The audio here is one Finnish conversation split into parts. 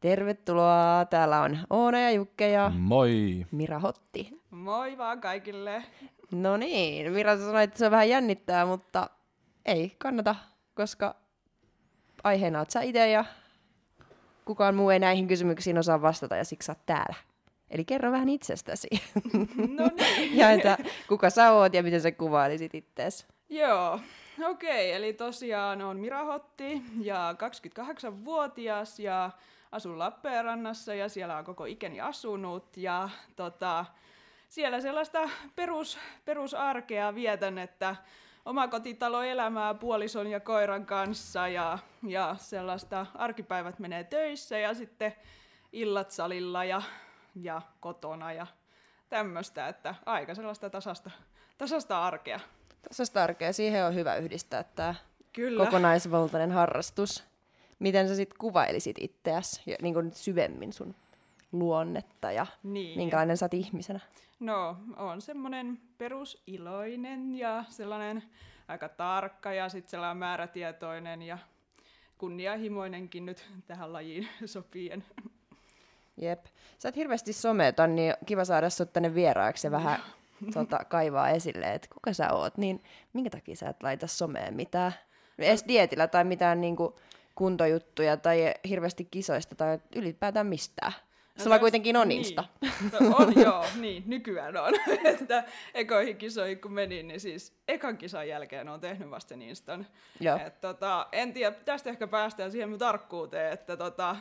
Tervetuloa. Täällä on Oona ja Jukke ja Moi! Mira Hotti. Moi vaan kaikille. No niin, Mira sanoi, että se on vähän jännittää, mutta ei kannata, koska aiheena oot sä itse ja kukaan muu ei näihin kysymyksiin osaa vastata ja siksi oot täällä. Eli kerro vähän itsestäsi. No niin. ja että kuka sä oot ja miten sä kuvailisit ittees. Joo, okei, eli tosiaan on Mira Hotti ja 28-vuotias ja asun Lappeenrannassa ja siellä on koko ikäni asunut ja tota, siellä sellaista perus, perusarkea vietän, että omakotitaloelämää puolison ja koiran kanssa ja, ja sellaista arkipäivät menee töissä ja sitten illat salilla ja, ja kotona ja tämmöistä, että aika sellaista tasasta, tasasta arkea. Tasasta arkea, siihen on hyvä yhdistää tämä Kyllä. kokonaisvaltainen harrastus. Miten sä sitten kuvailisit itseäsi niin kuin syvemmin sun luonnetta ja Niin. minkälainen sä oot ihmisenä? No, on semmoinen perusiloinen ja sellainen aika tarkka ja sitten sellainen määrätietoinen ja kunnianhimoinenkin nyt tähän lajiin sopien. Jep. Sä et hirveästi someta, niin kiva saada sut tänne vieraaksi ja vähän tota, kaivaa esille, että kuka sä oot, niin minkä takia sä et laita someen mitään? Edes dietillä tai mitään niinku kuntojuttuja tai hirveästi kisoista tai ylipäätään mistään. Sulla täs- kuitenkin on Insta. Niin. To- On, joo, niin, nykyään on. että ekoihin kisoihin kun menin, niin siis ekan kisan jälkeen on tehnyt vasta sen Instan. Joo. Et, tota, en tiedä, tästä ehkä päästään siihen mun tarkkuuteen, että tota,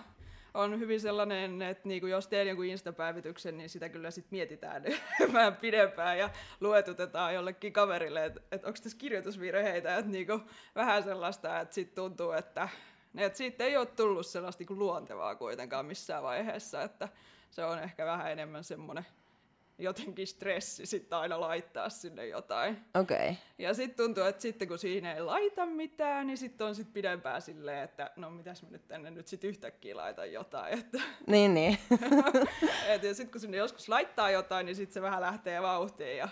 on hyvin sellainen, että niinku jos teen jonkun Insta-päivityksen, niin sitä kyllä sit mietitään vähän pidempään ja luetutetaan jollekin kaverille, että et onko tässä kirjoitusvirheitä, että niinku, vähän sellaista, että sitten tuntuu, että et siitä ei ole tullut sellaista niinku luontevaa kuitenkaan missään vaiheessa, että se on ehkä vähän enemmän semmoinen jotenkin stressi sitten aina laittaa sinne jotain. Okei. Okay. Ja sitten tuntuu, että sitten kun siinä ei laita mitään, niin sitten on sitten pidempään silleen, että no mitäs mä nyt tänne nyt sitten yhtäkkiä laitan jotain. Että, Niin, niin. et, ja sitten kun sinne joskus laittaa jotain, niin sitten se vähän lähtee vauhtiin ja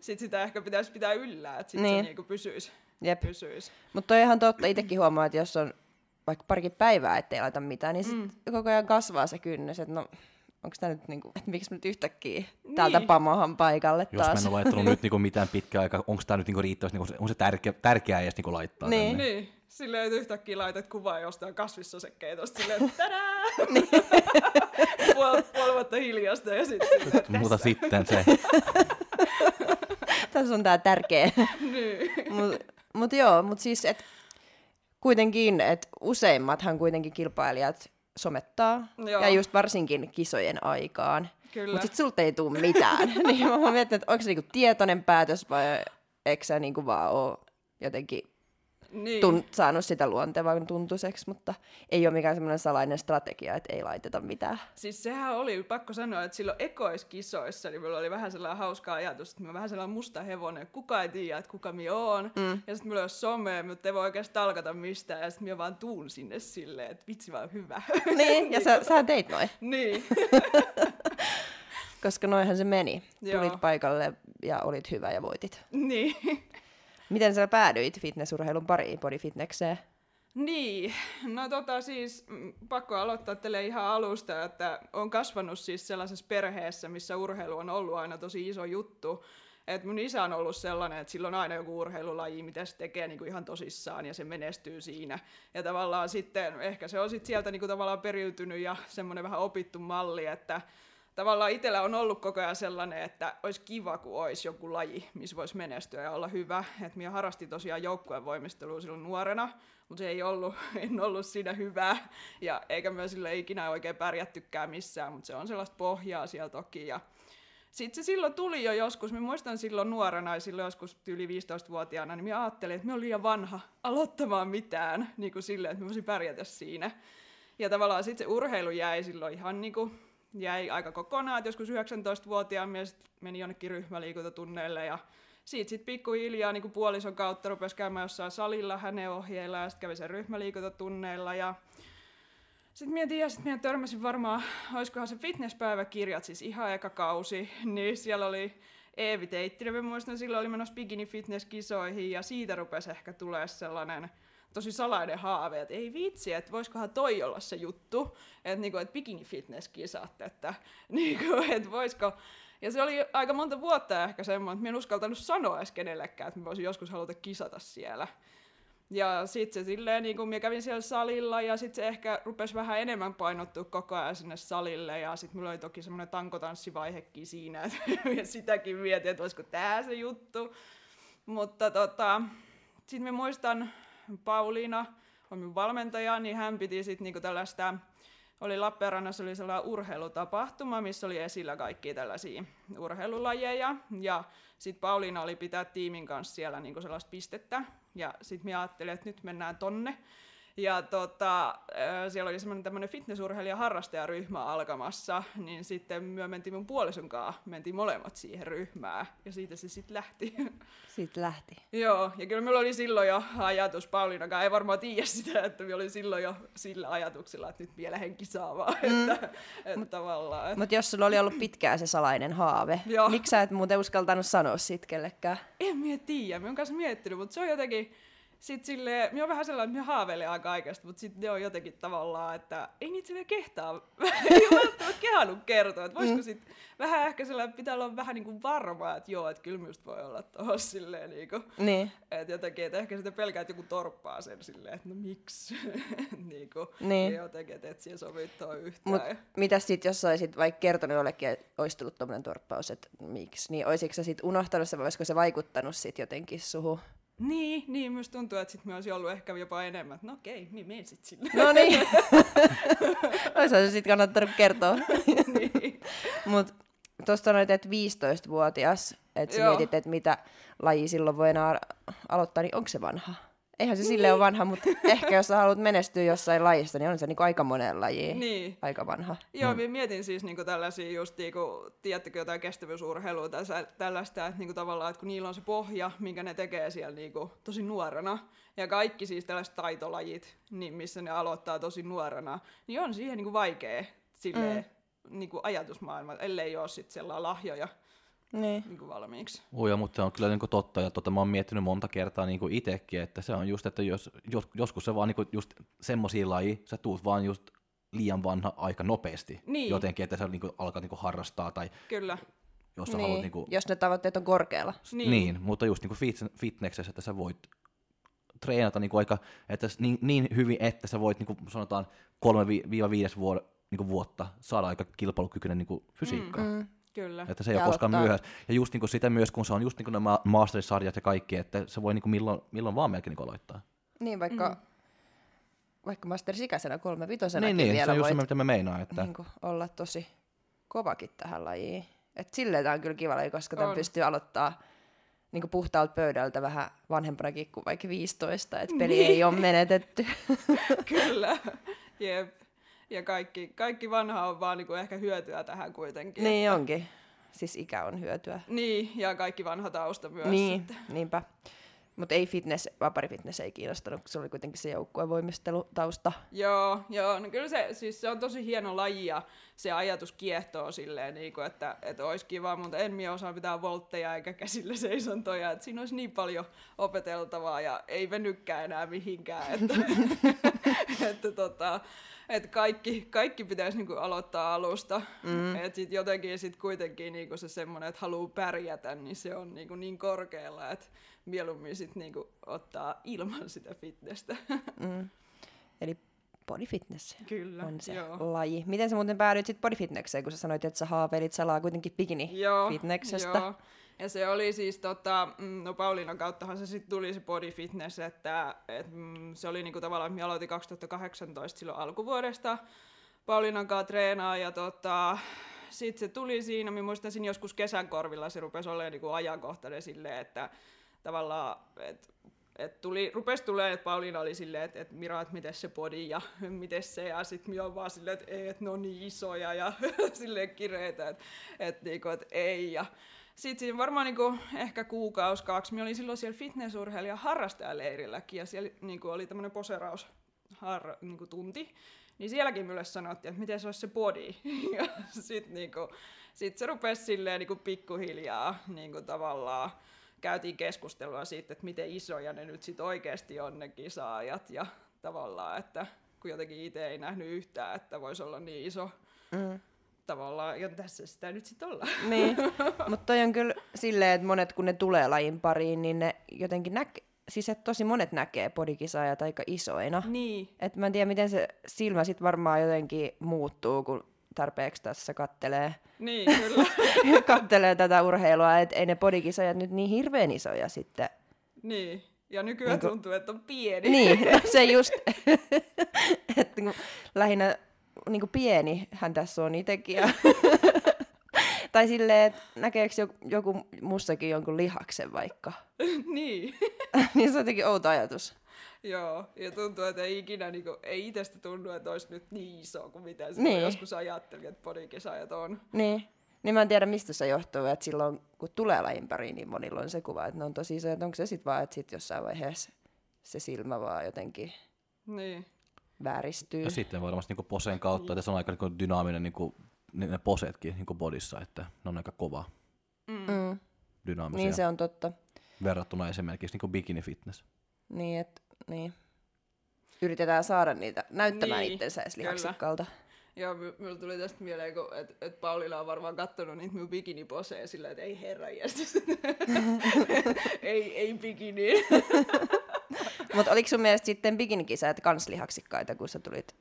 sitten sitä ehkä pitäisi pitää yllä, että sitten Niin. se niinku pysyisi. Jep. pysyisi. Mutta toi ihan totta. Itsekin huomaa, että jos on vaikka parikin päivää, ettei laita mitään, niin sit Mm. koko ajan kasvaa se kynnys, että no, onko tämä nyt niinku, että miksi mä nyt yhtäkkiä täältä Niin. pamahan paikalle Jos mä taas. en ole laittanut nyt niinku mitään pitkää aikaa, onko tämä nyt niinku riittävästi, niinku, se- on se tärkeä, tärkeää edes niinku laittaa Niin. tänne? Niin, silleen, että yhtäkkiä laitat kuvaa jostain kasvissosekkeitosta silleen, että tadaa! puoli, puoli vuotta hiljasta ja sitten silleen, että Mutta sitten se, Tässä on tää tärkeä. niin. Mutta mut joo, mutta siis et kuitenkin, että useimmathan kuitenkin kilpailijat somettaa. Joo. Ja just varsinkin kisojen aikaan. Mutta sitten sulta ei tule mitään. niin mä mietin, että onko se niinku tietoinen päätös vai eikö sä niinku vaan ole jotenkin niin. tun- saanut sitä luontevan tuntuiseksi, mutta ei ole mikään semmoinen salainen strategia, että ei laiteta mitään. Siis sehän oli, pakko sanoa, että silloin ekoiskisoissa niin mulla oli vähän sellainen hauska ajatus, että mä vähän sellainen musta hevonen, kuka ei tiedä, että kuka minä oon. Mm. Ja sitten mulla ei ole somea, mutta ei voi oikeastaan talkata mistään. Ja sitten minä vaan tuun sinne silleen, että vitsi vaan hyvä. Niin, ja sä, sä teit noin, niin. koska noinhan se meni. Joo. Tulit paikalle ja olit hyvä ja voitit. niin. Miten sä päädyit fitnessurheilun pariin, bodyfitnekseen? Niin, no tota siis mm, pakko aloittaa tälle ihan alusta, että on kasvanut siis sellaisessa perheessä, missä urheilu on ollut aina tosi iso juttu. Et mun isä on ollut sellainen, että sillä on aina joku urheilulaji, mitä se tekee niinku ihan tosissaan ja se menestyy siinä. Ja tavallaan sitten, ehkä se on sit sieltä niinku tavallaan periytynyt ja semmoinen vähän opittu malli, että tavallaan itsellä on ollut koko ajan sellainen, että olisi kiva, kun olisi joku laji, missä voisi menestyä ja olla hyvä. Et minä harrastin tosiaan joukkueen voimistelua silloin nuorena, mutta se ei ollut, en ollut siinä hyvää, ja eikä myös sille ikinä oikein pärjättykään missään, mutta se on sellaista pohjaa siellä toki. Ja sitten se silloin tuli jo joskus, mä muistan silloin nuorena ja silloin joskus yli 15-vuotiaana, niin mä ajattelin, että mä olen liian vanha aloittamaan mitään niin kuin silleen, että mä voisin pärjätä siinä. Ja tavallaan sitten se urheilu jäi silloin ihan niin kuin, jäi aika kokonaan, että joskus 19-vuotiaan mies meni jonnekin ryhmäliikuntatunneille ja siitä sitten pikkuhiljaa niin puolison kautta rupesi käymään jossain salilla hänen ohjeilla ja sitten kävi sen ryhmäliikuntatunneilla ja sitten mietin, ja sitten törmäsin varmaan, olisikohan se fitnesspäiväkirjat, siis ihan eka kausi, niin siellä oli Eevi Teittinen, muistan, silloin oli menossa bikini fitness-kisoihin, ja siitä rupesi ehkä tulee sellainen tosi salainen haave, että ei vitsi, että voisikohan toi olla se juttu, että, niinku, että bikini fitness-kisat, että, niinku, että voisiko, ja se oli aika monta vuotta ehkä semmoinen, että minä en uskaltanut sanoa edes kenellekään, että mä voisin joskus haluta kisata siellä. Ja sitten se silleen, niin kun minä kävin siellä salilla ja sitten se ehkä rupesi vähän enemmän painottua koko ajan sinne salille. Ja sitten mulla oli toki semmoinen tankotanssivaihekin siinä, että sitäkin mietin, että olisiko tämä se juttu. Mutta tota, sitten mä muistan Pauliina, on minun valmentaja, niin hän piti sitten niinku tällaista oli Lappeenrannassa oli sellainen urheilutapahtuma, missä oli esillä kaikki tällaisia urheilulajeja. Ja sitten Pauliina oli pitää tiimin kanssa siellä niinku sellaista pistettä. Ja sitten minä ajattelin, että nyt mennään tonne. Ja tota, siellä oli semmoinen tämmöinen fitnessurheilija harrastajaryhmä alkamassa, niin sitten myö mentiin mun puolison kanssa, mentiin molemmat siihen ryhmään, ja siitä se sitten lähti. Siitä lähti. Joo, ja kyllä meillä oli silloin jo ajatus, Pauliinakaan ei varmaan tiedä sitä, että me oli silloin jo sillä ajatuksella, että nyt vielä henki saa vaan, mm. että, että Mut, tavallaan. Että... Mutta jos sulla oli ollut pitkään se salainen haave, miksi sä et muuten uskaltanut sanoa sit kellekään? En mä tiedä, mä oon kanssa miettinyt, mutta se on jotenkin, sitten silleen, minä on vähän sellainen, että minä haaveilen aika kaikesta, mutta sitten ne on jotenkin tavallaan, että ei niitä sille kehtaa, ei välttämättä kehannut kertoa, että voisiko mm. sitten vähän ehkä sellainen, pitää olla vähän niin kuin varma, että joo, että kyllä minusta voi olla tuossa silleen niin kuin, niin. että jotenkin, että ehkä sitä pelkää, että joku torppaa sen silleen, että no miksi, niin kuin, niin. Ja jotenkin, että et siihen sovittaa yhtään. Mut mitä sitten, jos olisit vaikka kertonut jollekin, että olisi tullut tuommoinen torppaus, että miksi, niin olisiko se sitten unohtanut se, olisiko se vaikuttanut sitten jotenkin suhun? Niin, niin myös tuntuu, että sit me olisi ollut ehkä jopa enemmän, no okei, niin mene sitten sille. No niin. Olisi se sitten kannattanut kertoa. niin. Mutta tuosta sanoit, että 15-vuotias, että mietit, että mitä laji silloin voi enää aloittaa, niin onko se vanha? Eihän se niin. sille ole vanha, mutta ehkä jos sä haluat menestyä jossain lajissa, niin on se niinku aika monen laji, niin. aika vanha. Joo, mm. mietin siis niinku tällaisia just, niinku, tiedättekö jotain kestävyysurheilua tai tällaista, että niinku tavallaan, että kun niillä on se pohja, minkä ne tekee siellä niinku, tosi nuorena, ja kaikki siis tällaiset taitolajit, niin missä ne aloittaa tosi nuorena, niin on siihen niinku vaikea silleen, mm. niinku ajatusmaailma, ellei ole sitten sellainen lahjoja niin. Niin kuin valmiiksi. Uja, mutta se on kyllä niin kuin totta, ja tota, mä oon miettinyt monta kertaa niin itsekin, että se on just, että jos, jos, joskus se vaan niin kuin just semmoisia laji, sä tuut vaan just liian vanha aika nopeasti niin. jotenkin, että sä niin kuin, alkaa niin kuin harrastaa tai Kyllä. Jos, niin. haluat, niin kuin... jos ne tavoitteet on korkealla. Niin, niin mutta just niin kuin fit, fitnessessä, että sä voit treenata niin kuin aika, että niin, niin hyvin, että sä voit niin kuin sanotaan 3-5 vuotta, niin vuotta saada aika kilpailukykyinen niin kuin fysiikka. Mm, mm. Kyllä. Että se ei ja ole koskaan myöhässä. Ja just niin kuin sitä myös, kun se on just niin kuin nämä masterisarjat ja kaikki, että se voi niin kuin milloin, milloin vaan melkein niin aloittaa. Niin, vaikka, mm. vaikka masterisikäisenä kolme vitosena niin, niin, vielä se on just se, mitä me meinaa. Että... Niin kuin olla tosi kovakin tähän lajiin. Et silleen tämä on kyllä kiva laji, koska tämän pystyy aloittaa niin puhtaalta pöydältä vähän vanhempanakin kuin vaikka 15, että peli niin. ei ole menetetty. kyllä, jep. Ja kaikki, kaikki vanha on vaan niinku ehkä hyötyä tähän kuitenkin. Niin että... onkin. Siis ikä on hyötyä. Niin, ja kaikki vanha tausta myös. Niin, sitten. niinpä. Mutta ei fitness, vaparifitness ei kiinnostanut, kun se oli kuitenkin se joukkuevoimistelutausta. Joo, joo, no kyllä se, siis se on tosi hieno laji ja se ajatus kiehtoo silleen, niin kuin, että, että olisi kiva, mutta en minä osaa pitää voltteja eikä käsillä seisontoja, että siinä olisi niin paljon opeteltavaa ja ei venykään enää mihinkään, että, että tota, että kaikki, kaikki pitäisi niinku aloittaa alusta. Mm. Että sitten jotenkin sit kuitenkin niinku se semmoinen, että haluaa pärjätä, niin se on niinku niin korkealla, että mieluummin sit niinku ottaa ilman sitä fitnessä. Mm. Eli bodyfitness Kyllä, on se joo. laji. Miten sä muuten päädyit sitten bodyfitnesseen, kun sä sanoit, että sä haaveilit salaa kuitenkin bikini-fitnessestä? Joo, ja se oli siis, tota, mm, no Pauliinan kauttahan se sitten tuli se body fitness, että et, mm, se oli niinku tavallaan, että aloitin 2018 silloin alkuvuodesta Pauliinan kanssa treenaa ja tota, sitten se tuli siinä, mä muistan siinä joskus kesän korvilla se rupesi olemaan niinku ajankohtainen silleen, että tavallaan, että et tuli, rupesi tulee, että Pauliina oli silleen, että et Mira, että miten se body ja miten se, ja sitten minä vaan silleen, että ei, että ne on niin isoja ja silleen kireitä, että et, niinku, et ei, ja sitten siinä varmaan niinku ehkä kuukausi, kaksi, minä olin silloin siellä fitnessurheilija harrastajaleirilläkin, ja siellä niinku oli tämmöinen poseraus har, niinku tunti, niin sielläkin mulle sanottiin, että miten se olisi se body. Ja sitten niinku, sit se rupesi silleen niinku pikkuhiljaa niinku tavallaan käytiin keskustelua siitä, että miten isoja ne nyt sitten oikeasti on ne kisaajat ja tavallaan, että kun jotenkin itse ei nähnyt yhtään, että voisi olla niin iso mm. tavallaan, ja tässä sitä nyt sitten ollaan. Niin, mutta toi on kyllä silleen, että monet kun ne tulee lajin pariin, niin ne jotenkin näkee, siis että tosi monet näkee podikisaajat aika isoina. Niin. Et mä en tiedä, miten se silmä sitten varmaan jotenkin muuttuu, kun tarpeeksi tässä kattelee, Niin, kyllä. kattelee tätä urheilua, että ei ne podikisajat nyt niin hirveän isoja sitten. niin. Ja nykyään Niinku- tuntuu, että on pieni. Niin, no se just, että kun lähinnä niin kuin pieni hän tässä on itsekin. Ja tai silleen, että näkeekö joku, joku mussakin jonkun lihaksen vaikka. niin. niin se on jotenkin outo ajatus. Joo, ja tuntuu, että ei ikinä, niinku, ei itsestä tunnu, että olisi nyt niin iso kuin mitä Niin. joskus ajattelin, että podikisaajat on. Niin. Niin mä en tiedä, mistä se johtuu, että silloin kun tulee lajin pariin, niin monilla on se kuva, että ne on tosi isoja, että onko se sitten vaan, että sit jossain vaiheessa se silmä vaan jotenkin Niin. vääristyy. Ja sitten varmasti niin poseen kautta, että se on aika niin dynaaminen niin kuin, ne ne posetkin niin bodissa, että ne on aika kova Mm. dynaamisia Niin se on totta. verrattuna esimerkiksi niin bikini fitness. Niin, että niin. Yritetään saada niitä näyttämään Niin, itsensä edes kyllä. lihaksikkaalta. Joo, minulla tuli tästä mieleen, että et Paulilla on varmaan kattonut niitä minun bikiniposeja sillä, että ei herra ei, ei bikini. Mutta oliko sun mielestä sitten bikinikisajat kans lihaksikkaita, kun sä tulit?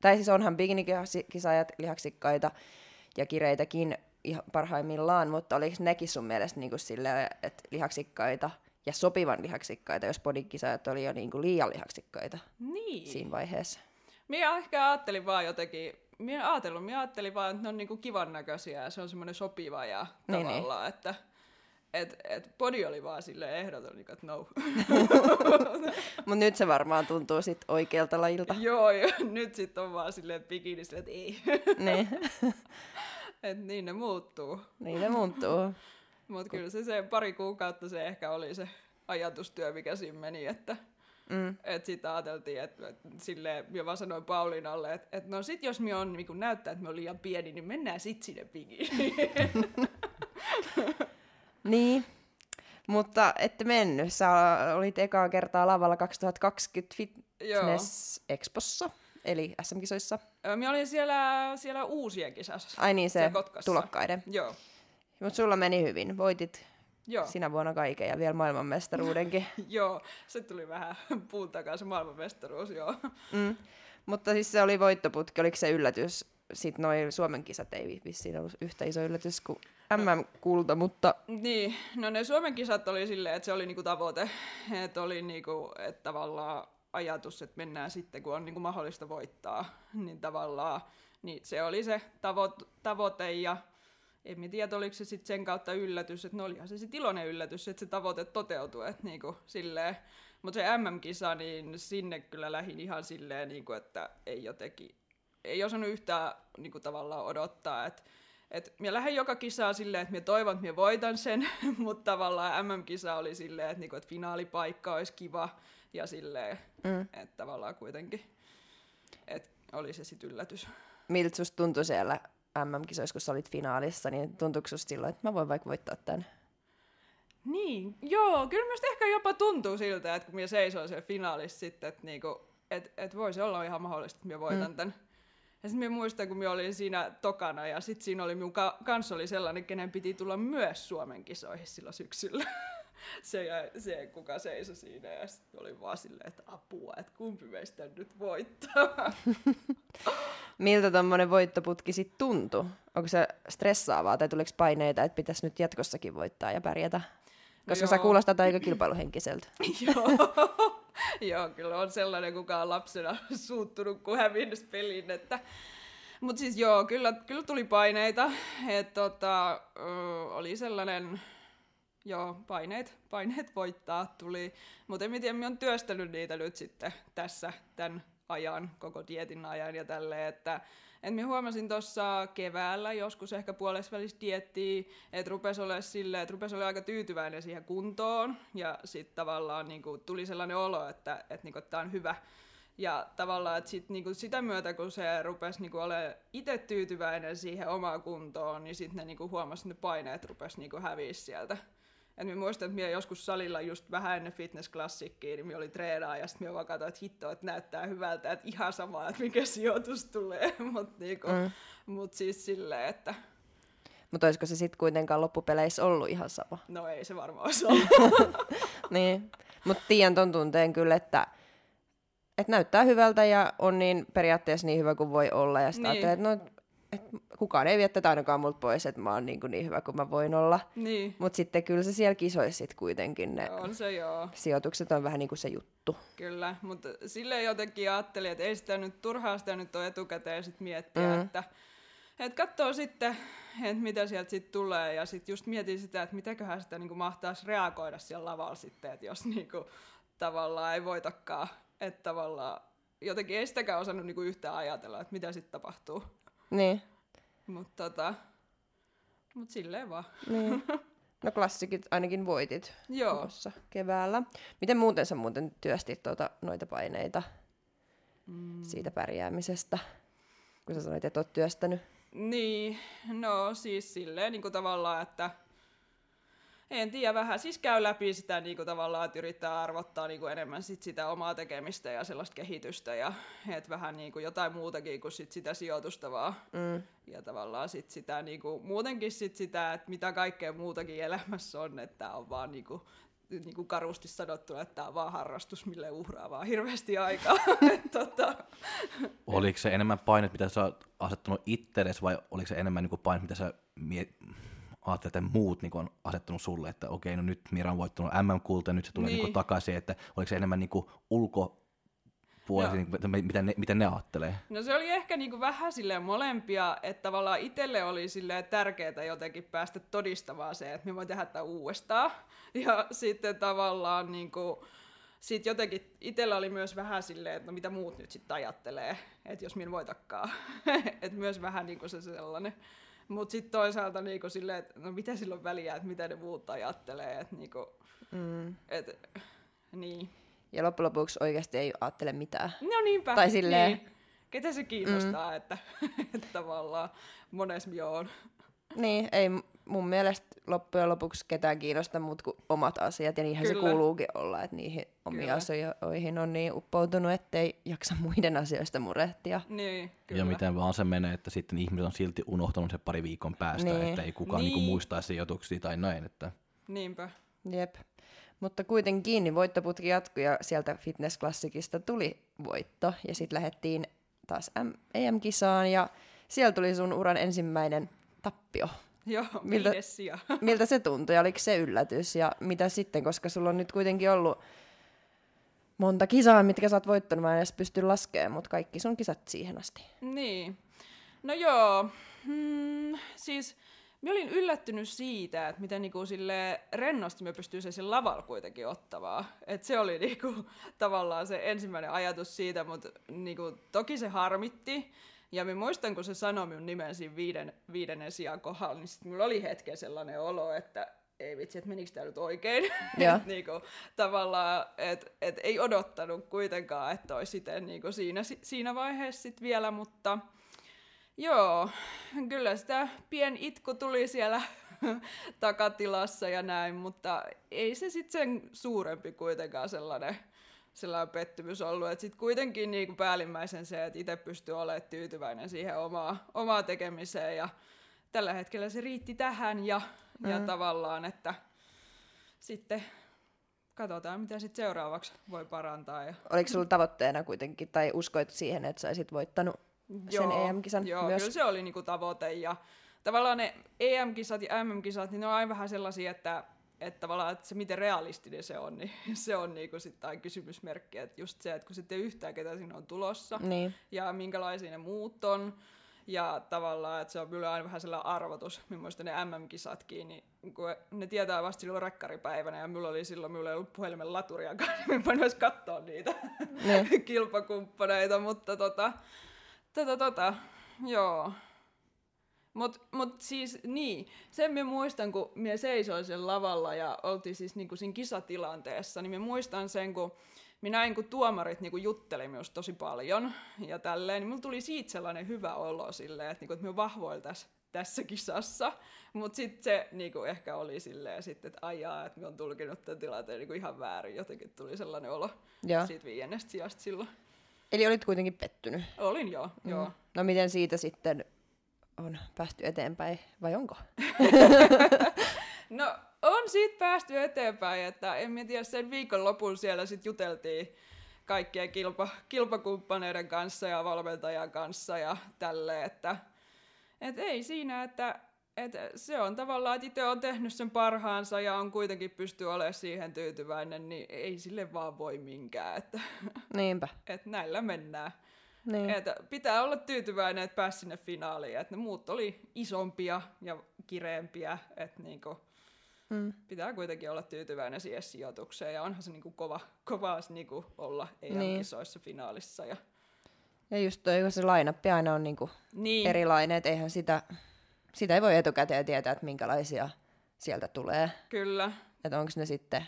Tai siis onhan bikinikisajat lihaksikkaita ja kireitäkin ihan parhaimmillaan, mutta oliko nekin sun mielestä niinku silleen, että lihaksikkaita ja sopivan lihaksikkaita, jos bodikisajat oli jo niinku liian lihaksikkaita niin. siinä vaiheessa? Minä ehkä ajattelin vaan jotenkin, minä ajatellut, minä ajattelin vaan, että ne on niinku kivan näköisiä ja se on semmoinen sopiva ja Niin, tavallaan, että et, et body oli vaan sille ehdoton, niin että no. Mutta nyt se varmaan tuntuu sit oikealta lajilta. Joo, ja nyt sitten on vaan silleen että bikini, silleen, että ei. niin. et niin ne muuttuu. niin ne muuttuu. Mutta kyllä se, se pari kuukautta se ehkä oli se ajatustyö, mikä siinä meni, että Mm. et sitten ajateltiin, että et, silleen, minä vaan sanoin Pauliinalle, että et no sit jos minä on niin näyttää, että minä olen liian pieni, niin mennään sit sinne bikiniin. Niin, mutta ette mennyt. Sä olit ekaa kertaa lavalla 2020 Fitness Expossa, eli SM-kisoissa. Minä olin siellä, siellä uusien kisassa. Ai niin, se tulokkaiden. Joo, Mutta sulla meni hyvin. Voitit joo, sinä vuonna kaiken ja vielä maailmanmestaruudenkin. joo. Se tuli vähän puun takaa se maailmanmestaruus, joo. mm. Mutta siis se oli voittoputki. Oliko se yllätys? Sitten noin Suomen kisat ei vissiin ollut yhtä iso yllätys kuin MM-kulta, mutta Niin, no ne Suomen kisat oli silleen, että se oli niinku tavoite, että oli niinku, että tavallaan ajatus, että mennään sitten, kun on niinku mahdollista voittaa, niin tavallaan niin se oli se tavo- tavoite ja en mä tiedä, oliko se sitten sen kautta yllätys, että no olihan se sitten iloinen yllätys, että se tavoite toteutui, että niinku silleen, mutta se MM-kisa, niin sinne kyllä lähin ihan silleen, niinku, että ei jotenkin, ei osannut yhtään niinku tavallaan odottaa, että et minä lähden joka kisaa silleen, että minä toivon, että minä voitan sen, mutta tavallaan MM-kisa oli silleen, että, niinku, että finaalipaikka olisi kiva ja silleen, mm. että tavallaan kuitenkin, että oli se sitten yllätys. miltä susta tuntui siellä MM-kisoissa, kun sä olit finaalissa, niin tuntuuko susta silloin, että mä voin vaikka voittaa tämän? Niin, joo, kyllä minusta ehkä jopa tuntuu siltä, että kun minä seisoin siellä finaalissa sitten, että niinku, et, et voisi olla ihan mahdollista, että minä voitan mm. tämän. Ja sitten minä muistan, kun minä olin siinä tokana ja sitten siinä oli minun ka- kanssa oli sellainen, kenen piti tulla myös Suomen kisoihin silloin syksyllä. se, se, kuka seisoi siinä ja sitten oli vaan silleen, että apua, että kumpi meistä nyt voittaa. Miltä tuommoinen voittoputki sitten tuntui? Onko se stressaavaa tai tuliko paineita, että pitäisi nyt jatkossakin voittaa ja pärjätä? Koska sä Joo. kuulostat aika kilpailuhenkiseltä. Joo. Joo, kyllä on sellainen, kuka on lapsena suuttunut, kun hävinnyt pelin. Että... Mutta siis joo, kyllä, kyllä tuli paineita. Et, tota, ö, oli sellainen, joo, paineet, paineet voittaa tuli. Mutta en mä tiedä, mä oon työstänyt niitä nyt sitten tässä tämän ajan, koko dietin ajan ja tälleen, että et mä huomasin tuossa keväällä joskus ehkä puolessa välissä diettiä, että rupesi olemaan silleen, että rupesi aika tyytyväinen siihen kuntoon ja sitten tavallaan niinku tuli sellainen olo, että et niinku, tämä on hyvä, Ja tavallaan, että sit, niinku sitä myötä, kun se rupesi niinku olemaan itse tyytyväinen siihen omaan kuntoon, niin sitten ne niinku huomasi, että ne paineet rupesi niinku häviä sieltä. Et mä muistan, että minä joskus salilla just vähän ennen fitnessklassikkiin, niin minä olin treenaa ja sitten minä vaan katsoin, että hitto, että näyttää hyvältä, että ihan sama, että mikä sijoitus tulee. Mutta niinku, mm. mut siis silleen, että... Mutta olisiko se sitten kuitenkaan loppupeleissä ollut ihan sama? No ei se varmaan olisi ollut. niin, mutta tiedän ton tunteen kyllä, että et näyttää hyvältä ja on niin periaatteessa niin hyvä kuin voi olla. Ja sitten niin. että no, et kukaan ei vie tätä ainakaan multa pois, että mä oon niin, niin hyvä kuin mä voin olla. Niin. Mutta sitten kyllä se siellä kisoissa sit kuitenkin ne on se joo. sijoitukset on vähän niin kuin se juttu. Kyllä, mutta silleen jotenkin ajattelin, että ei sitä nyt turhaa sitä nyt ole etukäteen sit miettiä, mm. että et katsoo sitten, että mitä sieltä sitten tulee ja sitten just mietin sitä, että mitäköhän sitä niinku mahtaisi reagoida siellä lavalla sitten, että jos niinku tavallaan ei voitakaan, että tavallaan jotenkin ei sitäkään osannut niinku yhtään ajatella, että mitä sitten tapahtuu. Niin. Mutta tota, mut silleen vaan. Niin. No klassikit ainakin voitit Joo. tuossa keväällä. Miten muuten sä muuten työstit tuota, noita paineita mm. siitä pärjäämisestä, kun sä sanoit, että oot työstänyt? Niin, no siis silleen niin kuin tavallaan, että en tiedä, vähän siis käy läpi sitä niin kuin tavallaan, että yrittää arvottaa niin kuin enemmän sit sitä omaa tekemistä ja sellaista kehitystä ja että vähän niin kuin jotain muutakin kuin sit sitä sijoitusta vaan. Mm. Ja tavallaan sit sitä niin kuin, muutenkin sit sitä, että mitä kaikkea muutakin elämässä on, että on vaan niin kuin, niin kuin karusti sanottu, että tämä on vaan harrastus, mille uhraa vaan hirveästi aikaa. tota. Oliko se enemmän painet, mitä sä oot asettanut itsellesi, vai oliko se enemmän niin painet, mitä sä miet, ajattelet, että muut niin on asettanut sulle, että okei, no nyt Mira on voittanut MM-kulta, nyt se tulee niin. Niin takaisin, että oliko se enemmän niin ulko puolella, niin, miten, ne, miten ne ajattelee? No se oli ehkä niin kuin vähän silleen molempia, että tavallaan itselle oli silleen tärkeää jotenkin päästä todistamaan se, että me voin tehdä tämän uudestaan. Ja sitten tavallaan niin kuin, sit jotenkin itsellä oli myös vähän silleen, että no mitä muut nyt sitten ajattelee, että jos minä voitakaan. että myös vähän niin kuin se sellainen. Mutta sitten toisaalta niinku silleen, että no mitä silloin väliä, että mitä ne muut ajattelee. Että niinku, mm. et, niin. Ja loppujen lopuksi oikeasti ei ajattele mitään. No niinpä. Tai silleen... Niin. Ketä se kiinnostaa, mm. että, että tavallaan mones on. Niin, ei mun mielestä loppujen lopuksi ketään kiinnosta muut kuin omat asiat, ja niinhän Kyllä. se kuuluukin olla, että niihin omiin Kyllä. asioihin on niin uppoutunut, ettei jaksa muiden asioista murehtia. Niin, kyllä. Ja miten vaan se menee, että sitten ihmiset on silti unohtanut se pari viikon päästä, niin. että ei kukaan niin. niinku muistaa sijoituksia tai näin. Että... Niinpä. Jep. Mutta kuitenkin niin voittoputki jatkui ja sieltä fitnessklassikista tuli voitto ja sitten lähdettiin taas EM-kisaan ja siellä tuli sun uran ensimmäinen tappio. Joo, miltä, miltä se tuntui ja oliko se yllätys ja mitä sitten, koska sulla on nyt kuitenkin ollut monta kisaa, mitkä sä oot voittanut, mä en edes pysty laskemaan, mutta kaikki sun kisat siihen asti. Niin. No joo, hmm, siis Mä olin yllättynyt siitä, että miten niinku sille rennosti me pystyy sen lavalla kuitenkin ottavaa. Et se oli niinku, tavallaan se ensimmäinen ajatus siitä, mutta niinku, toki se harmitti. Ja mä muistan, kun se sanoi minun nimen siinä viiden, viidennen sijaan kohdalla, niin sitten mulla oli hetken sellainen olo, että ei vitsi, että menikö tämä nyt oikein. et, niinku, tavallaan, että et ei odottanut kuitenkaan, että olisi sitten niinku siinä, siinä vaiheessa sit vielä, mutta Joo, kyllä sitä pien itku tuli siellä takatilassa ja näin, mutta ei se sitten sen suurempi kuitenkaan sellainen, sellainen pettymys ollut. Että sitten kuitenkin niin kuin päällimmäisen se, että itse pystyy olemaan tyytyväinen siihen omaa, omaa tekemiseen ja tällä hetkellä se riitti tähän ja, mm. ja tavallaan, että sitten katsotaan, mitä sitten seuraavaksi voi parantaa. Ja... Oliko sinulla tavoitteena kuitenkin, tai uskoit siihen, että sä voittanut sen EM-kisan joo, myös. kyllä se oli niinku tavoite. Ja tavallaan ne EM-kisat ja MM-kisat, niin ne on aina vähän sellaisia, että, että tavallaan että se miten realistinen se on, niin se on niinku sitten kysymysmerkki. Että just se, että kun sitten yhtään ketä sinne on tulossa niin. ja minkälaisia ne muut on. Ja tavallaan, että se on kyllä aina vähän sellainen arvotus, millaista ne MM-kisatkin, niin kun ne tietää vasta silloin rekkaripäivänä, ja mulla oli silloin, mulla ei ollut puhelimen laturia, niin mä voin katsoa niitä ne. kilpakumppaneita, mutta tota, Tota, tota, joo. Mut, mut siis niin, sen mä muistan, kun mä seisoin sen lavalla ja oltiin siis niinku siinä kisatilanteessa, niin mä muistan sen, kun minä näin, kun tuomarit niin kuin jutteli myös tosi paljon ja tälleen, niin mulla tuli siitä sellainen hyvä olo silleen, että, niin kuin, että me vahvoiltaisiin tässä kisassa. Mutta sitten se niinku, ehkä oli silleen, sit, että ajaa, että me on tulkinut tämän tilanteen niinku, ihan väärin. Jotenkin tuli sellainen olo ja. siitä viiennestä sijasta silloin. Eli olit kuitenkin pettynyt? Olin joo, mm. joo. No miten siitä sitten on päästy eteenpäin, vai onko? no on siitä päästy eteenpäin, että en tiedä, sen viikonlopun siellä sitten juteltiin kaikkien kilpa, kilpakumppaneiden kanssa ja valmentajan kanssa ja tälle, että et ei siinä, että et se on tavallaan, että itse on tehnyt sen parhaansa ja on kuitenkin pysty olemaan siihen tyytyväinen, niin ei sille vaan voi minkään. Että, Niinpä. Että näillä mennään. Niin. Että pitää olla tyytyväinen, että pääsi sinne finaaliin. Että ne muut oli isompia ja kireempiä. Että niinku, mm. Pitää kuitenkin olla tyytyväinen siihen sijoitukseen. Ja onhan se niinku kova, kova niinku olla EM-kisoissa niin. finaalissa. Ja ja just toi, kun se lainappi aina on niinku niin. erilainen, että eihän sitä, sitä ei voi etukäteen tietää, että minkälaisia sieltä tulee. Kyllä. Että onko ne sitten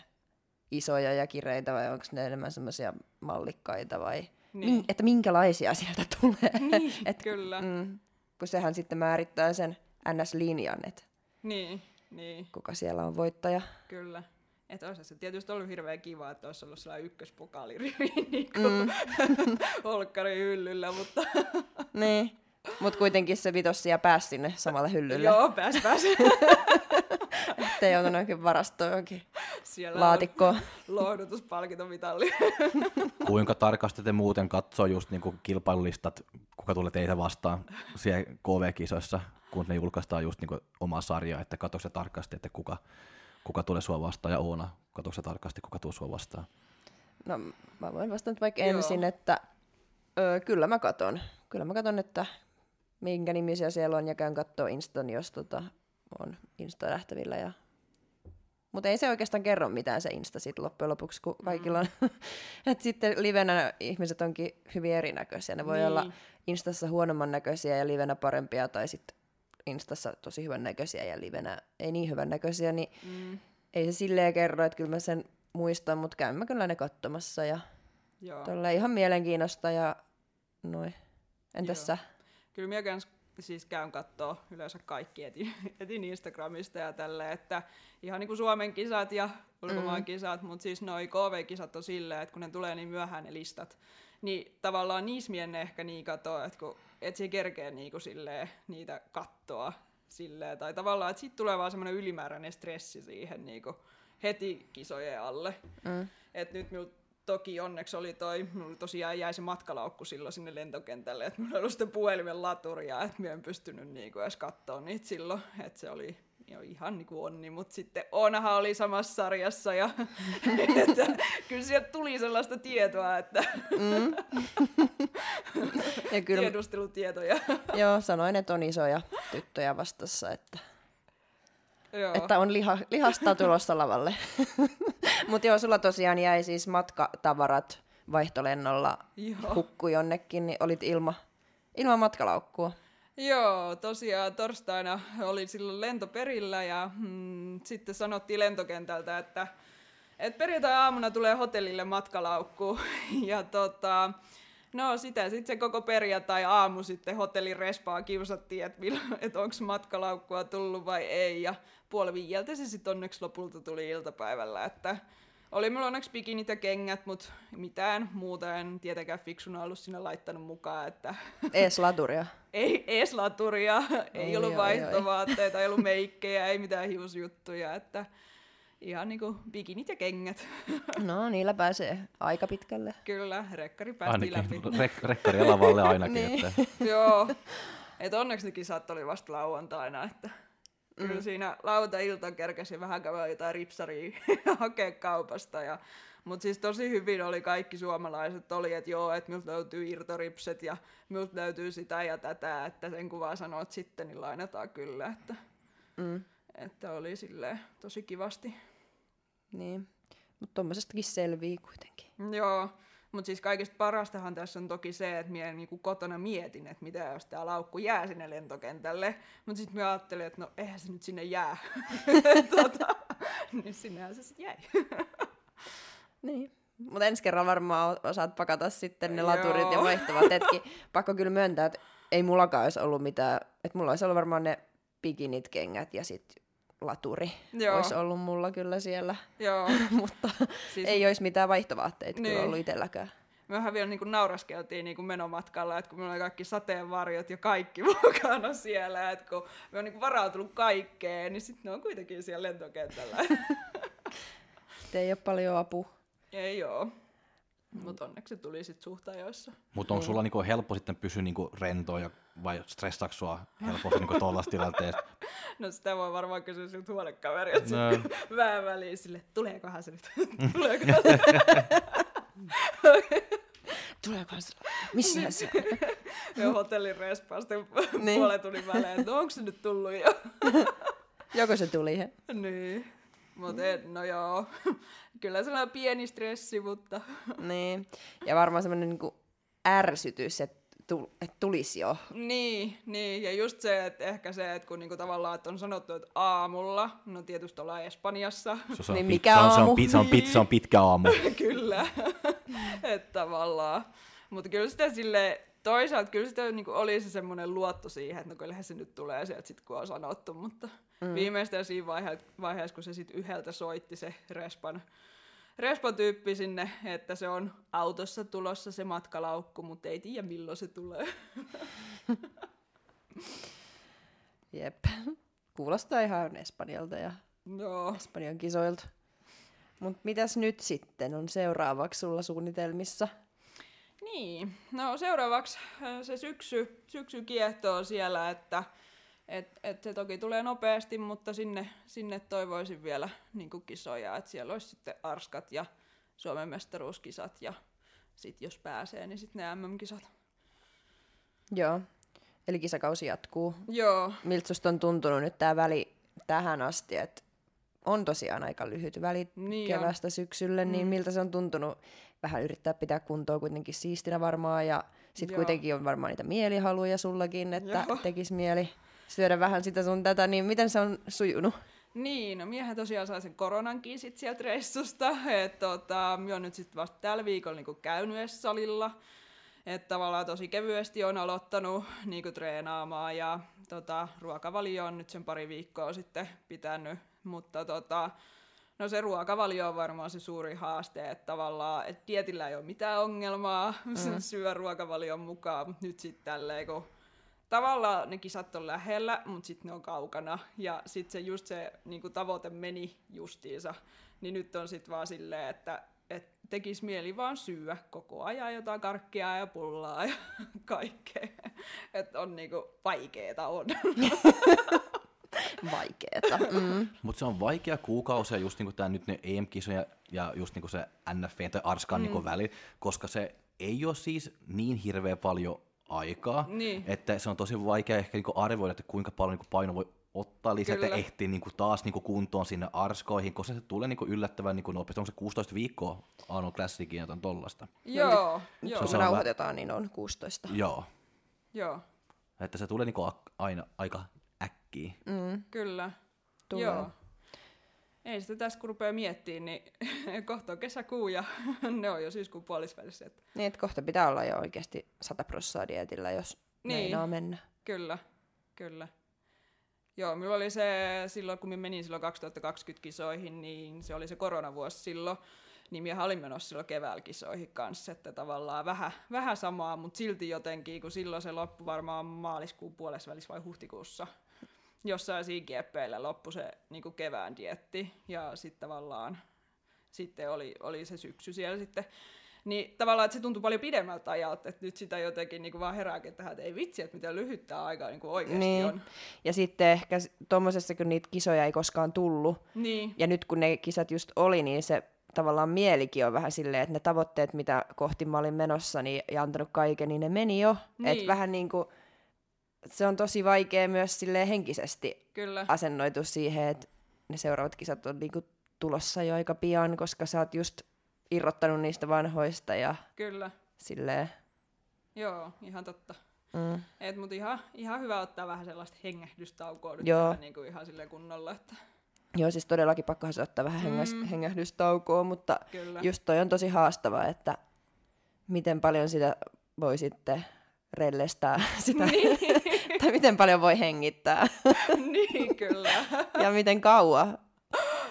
isoja ja kireitä vai onko ne enemmän semmoisia mallikkaita vai niin. min, että minkälaisia sieltä tulee. Niin, Et, kyllä. Mm, kun sehän sitten määrittää sen NS-linjan, että niin, niin. kuka siellä on voittaja. Kyllä. Että olisi se tietysti ollut hirveän kiva, että olisi ollut sellainen ykköspokaalirivi niin mm. Holkkari hyllyllä, mutta... niin, mutta kuitenkin se vitossia pääsi sinne samalle hyllylle. Joo, pääsi, pääsi. Ettei joutunut oikein varastoon johonkin Siellä laatikkoon. lohdutuspalkintomitalli. Kuinka tarkasti te muuten katsoo just niinku kilpailulistat, kuka tulee teitä vastaan siellä KV-kisoissa, kun ne julkaistaan just niinku omaa sarjaa, että katso se tarkasti, että kuka kuka tulee sua vastaan, ja Oona, katso tarkasti, kuka tulee sua vastaan? No mä voin vastata vaikka Joo. ensin, että ö, kyllä mä katon. Kyllä mä katon, että minkä nimisiä siellä on, ja käyn katsoa Instan, jos tota, on Insta lähtevillä. Ja... Mutta ei se oikeastaan kerro mitään se Insta sitten loppujen lopuksi, kun kaikilla on. Mm. että sitten livenä ihmiset onkin hyvin erinäköisiä. Ne voi niin. olla Instassa huonomman näköisiä ja livenä parempia, tai sitten Instassa tosi hyvän näköisiä ja livenä ei niin hyvän näköisiä, niin mm. ei se silleen kerro, että kyllä mä sen muistan, mutta käyn mä kyllä ne katsomassa ja Joo. ihan mielenkiinnosta ja noin. Entäs sä? Kyllä käyn, siis käyn kattoo yleensä kaikki etin, etin Instagramista ja tälleen, että ihan niin kuin Suomen kisat ja ulkomaan mm. kisat, mutta siis noi KV-kisat on silleen, että kun ne tulee niin myöhään ne listat, niin tavallaan niissä mienne ehkä niin katoa, että kun et se kerkee niinku silleen, niitä kattoa silleen, tai tavallaan, että sitten tulee vaan semmoinen ylimääräinen stressi siihen niinku heti kisojen alle. Mm. Et nyt minulla toki onneksi oli toi, minulla tosiaan jäi se matkalaukku silloin sinne lentokentälle, että minulla oli sitä puhelimen laturia, että minä en pystynyt niinku edes katsoa niitä silloin, että se oli jo ihan niin kuin onni, mutta sitten Oonahan oli samassa sarjassa ja että, kyllä sieltä tuli sellaista tietoa, että mm. ja kyllä, tiedustelutietoja. joo, sanoin, että on isoja tyttöjä vastassa, että, joo. että on liha, lihasta tulossa lavalle. mutta joo, sulla tosiaan jäi siis matkatavarat vaihtolennolla joo. hukku jonnekin, niin olit ilma, ilman matkalaukkua. Joo, tosiaan torstaina oli silloin lento perillä ja mm, sitten sanottiin lentokentältä, että et perjantai-aamuna tulee hotellille matkalaukku. Ja tota, no sitä sitten se koko perjantai-aamu sitten hotellin respaa kiusattiin, että et onko matkalaukkua tullut vai ei. Ja puoli viieltä se sitten onneksi lopulta tuli iltapäivällä, että oli mulla onneksi bikinit ja kengät, mutta mitään muuta en tietenkään fiksuna ollut sinne laittanut mukaan. Että ees laturia? ei ees laturia, ei ollut vaihtovaatteita, ei ollut meikkejä, ei mitään hiusjuttuja. Että ihan niinku bikinit ja kengät. No, niillä pääsee aika pitkälle. Kyllä, rekkari päästi läpi. Rek- rekkari lavalle ainakin. niin. että. Joo, et onneksi ne kisat oli vasta lauantaina, että Mm. Kyllä siinä lauta-ilta kerkesi vähän käydä jotain ripsaria hakea kaupasta. Ja, mutta siis tosi hyvin oli kaikki suomalaiset, oli, että joo, että miltä löytyy irtoripset ja miltä löytyy sitä ja tätä, että sen kuvaa sanoit sitten, niin lainataan kyllä, että, mm. että oli silleen tosi kivasti. Niin, mutta tuommoisestakin selvii kuitenkin. Joo, mutta siis kaikista parastahan tässä on toki se, että minä niinku kotona mietin, että mitä jos tämä laukku jää sinne lentokentälle. Mutta sitten minä ajattelin, että no eihän se nyt sinne jää. tota, niin sinnehän se sitten jäi. niin, Mutta ensi kerralla varmaan osaat pakata sitten ne laturit ja Joo. vaihtovaatteetkin. Pakko kyllä myöntää, että ei mullakaan olisi ollut mitään, että mulla olisi ollut varmaan ne bikinit kengät ja sitten laturi Joo. olisi ollut mulla kyllä siellä, Joo. mutta Siis ei olisi mitään vaihtovaatteita niin. Kyllä ollut itselläkään. mehän vielä niin kuin nauraskeltiin niin kuin menomatkalla, että kun meillä oli kaikki sateenvarjot ja kaikki mukana siellä, että kun me on niin kuin varautunut kaikkeen, niin sitten ne on kuitenkin siellä lentokentällä. Et ei ole paljon apua. Ei oo. Mutta onneksi se tuli sitten suht ajoissa. Mutta onko sulla niinku helppo sitten pysyä niinku rentoa ja, vai stressaako sua helposti niinku tuollaisessa tilanteessa? No sitä voi varmaan kysyä siltä huonekaverilta No. no. vähän väliin sille, tuleekohan se nyt? tuleekohan se? Tuleekohan se? Missä se on? ja hotellin respaasta Niin. niin. puolen tunnin välein, että onko se nyt tullut jo? Joko se tuli he? niin. Mutta no joo, kyllä sellainen pieni stressi, mutta Niin. Ja varmaan semmoinen niinku ärsytys, että et tulisi jo. Niin, niin, ja just se, että ehkä se, että kun niinku tavallaan että on sanottu, että aamulla, no tietysti ollaan Espanjassa, Se, se, on, Niin pit- mikä se, on, se, aamu? on, pit- se, on, pit- se on pitkä aamu. kyllä, että tavallaan. Mutta kyllä sitä sille toisaalta kyllä sitä niinku oli se semmoinen luotto siihen, että no kyllähän se nyt tulee sieltä sit, kun on sanottu, mutta mm. viimeistään siinä vaihe- vaiheessa, kun se sitten yhdeltä soitti se respan, respan tyyppi sinne, että se on autossa tulossa se matkalaukku, mutta ei tiedä milloin se tulee. Jep. Kuulostaa ihan Espanjalta ja Joo. Espanjan kisoilta. Mutta mitäs nyt sitten on seuraavaksi sulla suunnitelmissa? Niin, no seuraavaksi se syksy, syksy kiehtoo siellä, että et, et se toki tulee nopeasti, mutta sinne, sinne toivoisin vielä niin kisoja, että siellä olisi sitten Arskat ja Suomen mestaruuskisat ja sitten jos pääsee, niin sitten ne MM-kisat. Joo. Eli kisakausi jatkuu. Joo, Miltä on tuntunut nyt tämä väli tähän asti, että on tosiaan aika lyhyt väli Niin on. keväästä syksylle, niin Mm. miltä se on tuntunut vähän yrittää pitää kuntoa kuitenkin siistinä varmaan ja sitten kuitenkin on varmaan niitä mielihaluja sullakin, että Joo. tekisi mieli syödä vähän sitä sun tätä, niin miten se on sujunut? Niin, no miehän tosiaan sai sen koronankin sit sieltä reissusta. Et tota, mä oon nyt sitten vasta tällä viikolla niinku käynyt edes salilla. Että tavallaan tosi kevyesti on aloittanut niinku treenaamaan ja tota, ruokavalio on nyt sen pari viikkoa sitten pitänyt. Mutta tota, no se ruokavalio on varmaan se suuri haaste, että tavallaan et dietillä ei ole mitään ongelmaa mm. syö ruokavalion mukaan, mutta nyt sitten tälleen kun tavallaan ne kisat on lähellä, mutta sitten ne on kaukana. Ja sitten se just se niin tavoite meni justiinsa. Niin nyt on sitten vaan silleen, että et tekisi mieli vaan syödä koko ajan jotain karkkia ja pullaa ja kaikkea. Että on niinku vaikeeta on. Vaikeeta. Mm. Mutta se on vaikea kuukausia just niinku tää nyt ne EM-kisoja ja just niinku se NFV tai Arskan mm. niinku väli, koska se ei ole siis niin hirveän paljon aikaa, Niin. että se on tosi vaikea ehkä niinku arvioida, että kuinka paljon niinku paino voi ottaa lisää, että ehtii niinku taas niinku kuntoon sinne arskoihin, koska se tulee niinku yllättävän niinku nopeasti. Onko se 16 viikkoa Arnold Classicin jotain tollasta? joo, Nyt joo, kun me on nauhoitetaan, niin on 16. Joo. joo, Että se tulee niinku ak- aina aika äkkiä. Mm. kyllä. Tulee. Joo. Ei sitä tässä kun rupeaa miettimään, niin kohta on kesäkuu ja ne on jo syyskuun puolisvälissä. Että Niin, että kohta pitää olla jo oikeasti 100 prossaa dietillä, jos Niin. meinaa mennä. Kyllä, kyllä. Joo, minulla oli se silloin, kun minä menin silloin 2020 kisoihin, niin se oli se koronavuosi silloin, niin minä olin menossa silloin keväällä kisoihin kanssa, että tavallaan vähän, vähän samaa, mutta silti jotenkin, kun silloin se loppui varmaan maaliskuun puolessa välissä vai huhtikuussa, jossain siinä kieppeillä loppui se niin kuin kevään dietti, ja sitten tavallaan sitten oli, oli se syksy siellä sitten. Niin tavallaan, että se tuntui paljon pidemmältä ajalta, että nyt sitä jotenkin niin kuin vaan herääkin tähän, että ei vitsi, että miten lyhyt tämä aika niin kuin oikeasti Niin. on. Ja sitten ehkä tommosessa, kun niitä kisoja ei koskaan tullut, Niin, ja nyt kun ne kisat just oli, niin se tavallaan mielikin on vähän silleen, että ne tavoitteet, mitä kohti mä olin menossa niin, ja antanut kaiken, niin ne meni jo. Niin. Että vähän niin kuin, se on tosi vaikea myös silleen henkisesti kyllä. asennoitu siihen, että ne seuraavat kisat on niin kuin tulossa jo aika pian, koska sä oot just irrottanut niistä vanhoista ja Kyllä. silleen. Joo, ihan totta. Mm. Et, mut ihan, ihan hyvä ottaa vähän sellaista hengähdystaukoa nyt Joo. tähän niin kuin ihan silleen kunnolla, että Joo, siis todellakin pakkohan se ottaa vähän Mm. hengähdystaukoa, mutta Kyllä. just toi on tosi haastava, että miten paljon sitä voi sitten rellestää sitä, Niin. Tai miten paljon voi hengittää niin, kyllä. ja miten kauan.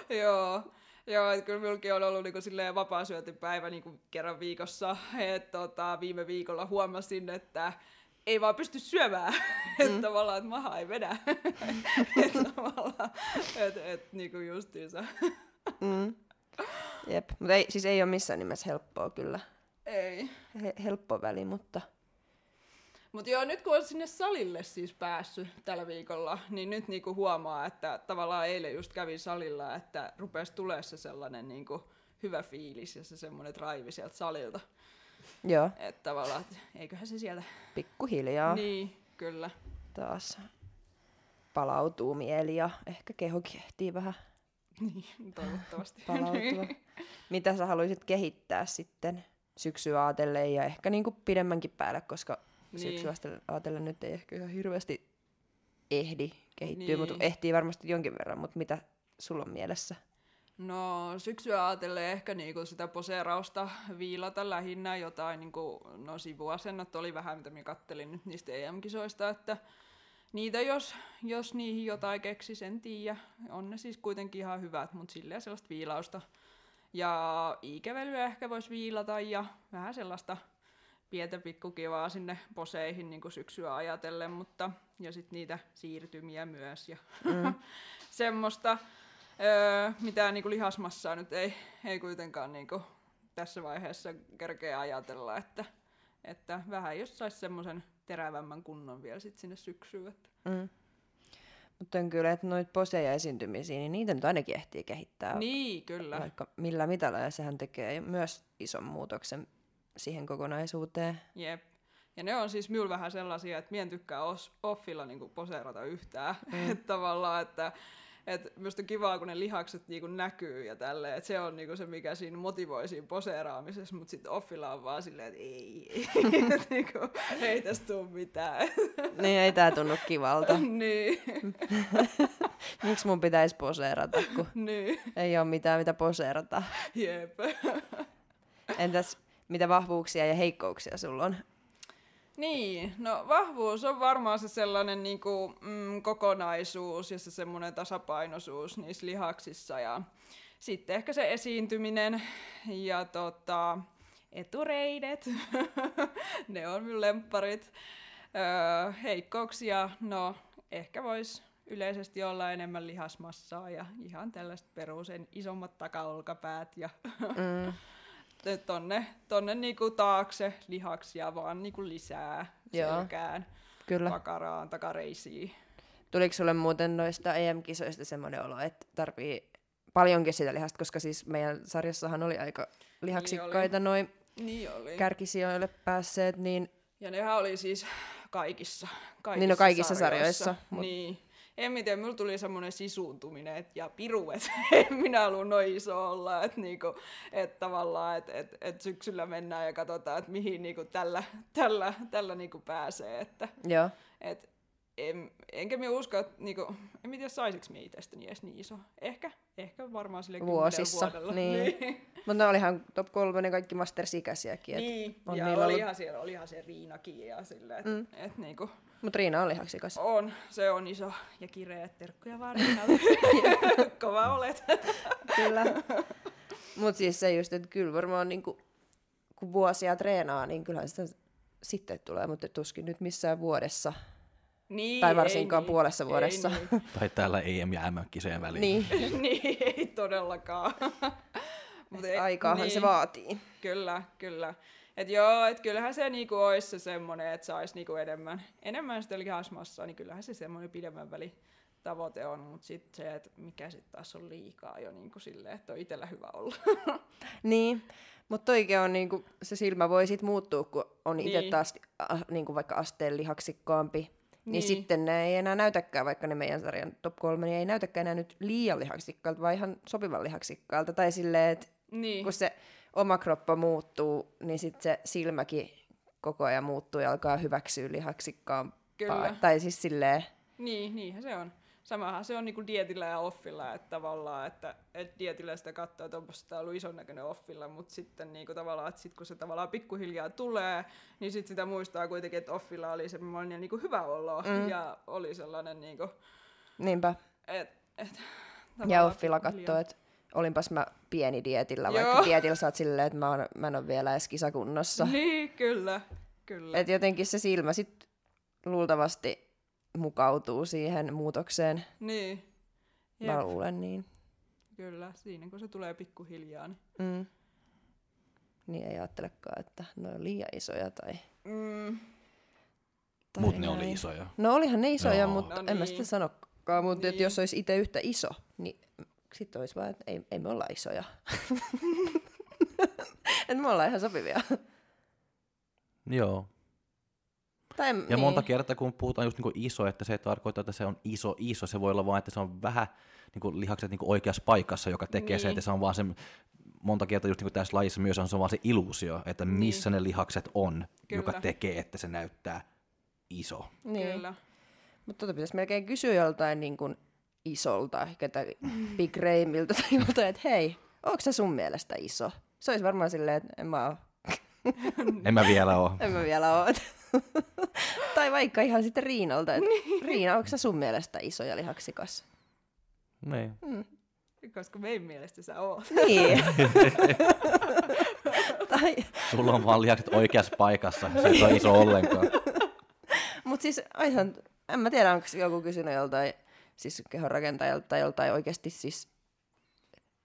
Joo. Joo, että kyllä minullakin on ollut niinku silleen vapaasyöntipäivä niinku kerran viikossa. Et, tota, viime viikolla huomasin, että ei vaan pysty syömään. Mm. että tavallaan, että maha ei vedä. että tavallaan, että et, niinku justiinsa. Mm. Jep, mutta ei, siis ei ole missään nimessä helppoa kyllä. ei. He, helppo väli, mutta Mutta joo, nyt kun on sinne salille siis päässyt tällä viikolla, niin nyt niinku huomaa, että tavallaan eilen just kävin salilla, että rupesi tulee se sellainen niinku hyvä fiilis ja se semmoinen drive sieltä salilta. joo, Että tavallaan, että eiköhän se sieltä... pikkuhiljaa Niin, kyllä. taas palautuu mieli ja ehkä kehokin ehtii vähän Niin, toivottavasti. palautua. Mitä sä haluaisit kehittää sitten syksyä ajatellen ja ehkä niin kuin pidemmänkin päälle, koska Niin. syksyä ajatellen nyt ei ehkä ihan hirveästi ehdi kehittyä, Niin. mutta ehtii varmasti jonkin verran, mutta mitä sulla on mielessä? No syksyä ajatellen ehkä niinku sitä poseerausta viilata lähinnä jotain, niinku, no sivuasennot oli vähän mitä minä kattelin nyt niistä EM-kisoista, että niitä jos, jos niihin jotain keksis, en tiedä. On ne siis kuitenkin ihan hyvät, mutta silleen sellaista viilausta. Ja iikevelyä ehkä voisi viilata ja vähän sellaista pientä pikkukivaa sinne poseihin niin kuin syksyä ajatellen, mutta ja sitten niitä siirtymiä myös ja Mm. semmoista. Öö, mitään niinku lihasmassaa nyt ei, ei kuitenkaan niinku tässä vaiheessa kerkeä ajatella, että, että vähän jos saisi semmoisen terävämmän kunnon vielä sit sinne syksyyn. Että. Mm. Mutta on kyllä, että noita poseja esiintymisiä, niin niitä nyt ainakin ehtii kehittää Niin, kyllä. vaikka millä mitalla, ja sehän tekee myös ison muutoksen siihen kokonaisuuteen. Jep. Ja ne on siis minulla vähän sellaisia, että mien tykkää os, offilla niinku poseerata yhtään. Mm. että tavallaan, että et minusta on kivaa, kun ne lihakset niinku näkyy ja tälleen, että se on niinku se, mikä siinä motivoi siinä poseeraamisessa, mutta sitten offilla on vaan silleen, että ei, ei, et niinku, ei tästä tule mitään. Niin ei tää tunnu kivalta. niin, Miksi mun pitäisi poseerata, kun niin, ei ole mitään mitä poseerata. jep. Entäs mitä vahvuuksia ja heikkouksia sulla on? Niin, no vahvuus on varmaan se sellainen niin kuin, mm, kokonaisuus ja se semmoinen tasapainoisuus niissä lihaksissa ja sitten ehkä se esiintyminen ja tota, etureidet, ne on minun lempparit. Öö, heikkouksia, no ehkä voisi yleisesti olla enemmän lihasmassaa ja ihan tällaiset perusen isommat takaolkapäät ja Mm, tonne, tonne niinku taakse lihaksia vaan niinku lisää Joo. selkään, kyllä. pakaraan, takareisiin. Tuliko sulle muuten noista EM-kisoista semmoinen olo, että tarvii paljonkin sitä lihasta, koska siis meidän sarjassahan oli aika lihaksikkaita noin Niin oli. kärkisijoille päässeet, niin ja nehän oli siis kaikissa, kaikissa Niin, no kaikissa sarjoissa, mut- Niin. En mä tiedä, mulla tuli semmoinen sisuuntuminen et, ja piru, että en minä halua noin iso olla, että niinku, et tavallaan, että et, et syksyllä mennään ja katsotaan, että mihin niinku tällä, tällä, tällä niinku pääsee, että joo, Et en, enkä minä usko, että niinku, en tiedä saisinko minä itsestäni edes niin iso. Ehkä, ehkä varmaan sille Vuosissa, vuodella. niin. niin. mutta ne olihan top kolmonen kaikki Masters-ikäisiäkin, niin. on ja niillä ollut- olihan, siellä, olihan se Riinakin ja silleen, että Mm. et niinku, mut Riina on lihaksikas. on, se on iso ja kireä. Terkkuja vaan. Kova olet. Kyllä. Mut siis se just, että kyllä varmaan niinku, kun vuosia treenaa, niin kyllähän sitä sitten tulee, mutta tuskin nyt missään vuodessa. Niin, Tai ei varsinkaan niin. puolessa Ei vuodessa. Niin. Tai täällä EM- ja MM-kisojen väliin. Niin, niin, ei todellakaan. Mut ei- aikaahan se vaatii. Kyllä, kyllä. Et joo, et kyllähän se niinku olisi se semmoinen, että saisi niinku enemmän, enemmän sitä lihasmassaa, niin kyllähän se semmoinen pidemmän väli tavoite on, mutta sitten se, että mikä sitten taas on liikaa jo niinku silleen, että on itsellä hyvä olla. Niin, mutta toikin on niinku, se silmä voi sit muuttua, kun on itse Niin. taas äh, niinku vaikka asteen lihaksikkaampi. Niin. niin sitten ne ei enää näytäkään, vaikka ne meidän sarjan top kolme, niin ei näytäkään enää nyt liian lihaksikkaalta, vaan ihan sopivan lihaksikkaalta. Tai silleen, että niin, kun se oma kroppa muuttuu, niin sitten se silmäkin koko ajan muuttuu ja alkaa hyväksyä lihaksikkaan. Kyllä. Tai siis silleen, niin, niinhän se on. Samahan se on niinku dietillä ja offilla, että tavallaan, että et dietillä sitä katsoo, että onpa sitä ollut ison näköinen offilla, mutta sitten niinku tavallaan, että sit kun se tavallaan pikkuhiljaa tulee, niin sitten sitä muistaa kuitenkin, että offilla oli semmoinen niinku hyvä olo mm. ja oli sellainen niinku, Niinpä. et, et, Ja offilla katsoo, että olinpas mä pieni dietillä, vaikka Joo. dietillä sä oot silleen, että mä, oon, mä en ole vielä edes kisakunnossa. Niin, kyllä, kyllä. Et jotenkin se silmä sit luultavasti mukautuu siihen muutokseen. niin, Mä Jep, luulen niin. kyllä, siinä kun se tulee pikkuhiljaa. Niin. Mm. Niin ei ajattelekaan, että ne on liian isoja tai... Mm, tai Mutta ne näin. oli isoja. No olihan ne isoja, Joo. mutta No en mä niin. sitä sanokaan. Mutta Niin. jos olisi itse yhtä iso, niin sitten olisi vaan, että ei, ei me olla isoja. että me ollaan ihan sopivia. Joo. Tai, Ja niin. monta kertaa, kun puhutaan just niinku iso, että se ei tarkoita, että se on iso, iso. Se voi olla vaan, että se on vähän niinku lihakset niinku oikeassa paikassa, joka tekee niin. se, Niin. että se on vaan se, monta kertaa just niinku tässä lajissa myös on se vaan se illuusio, että missä ne lihakset on, joka Kyllä. tekee, että se näyttää iso. Niin. Kyllä. Mutta tota pitäisi melkein kysyä joltain niin kuin isolta, ehkä tai Big Raymilta tai joltain, että hei, onko se sun mielestä iso? Se olisi varmaan silleen, että en mä oo. En mä vielä ole. En mä vielä oo. tai vaikka ihan sitten Riinalta, että Niin. Riina, onko se sun mielestä iso ja lihaksikas? Niin. Koska meidän mielestä sä oot. Niin. tai, Sulla on vaan lihakset oikeassa paikassa, se ei ole iso ollenkaan. Mutta siis aihan, en mä tiedä, onko joku kysynyt joltain siis kehonrakentajalta tai joltain oikeasti siis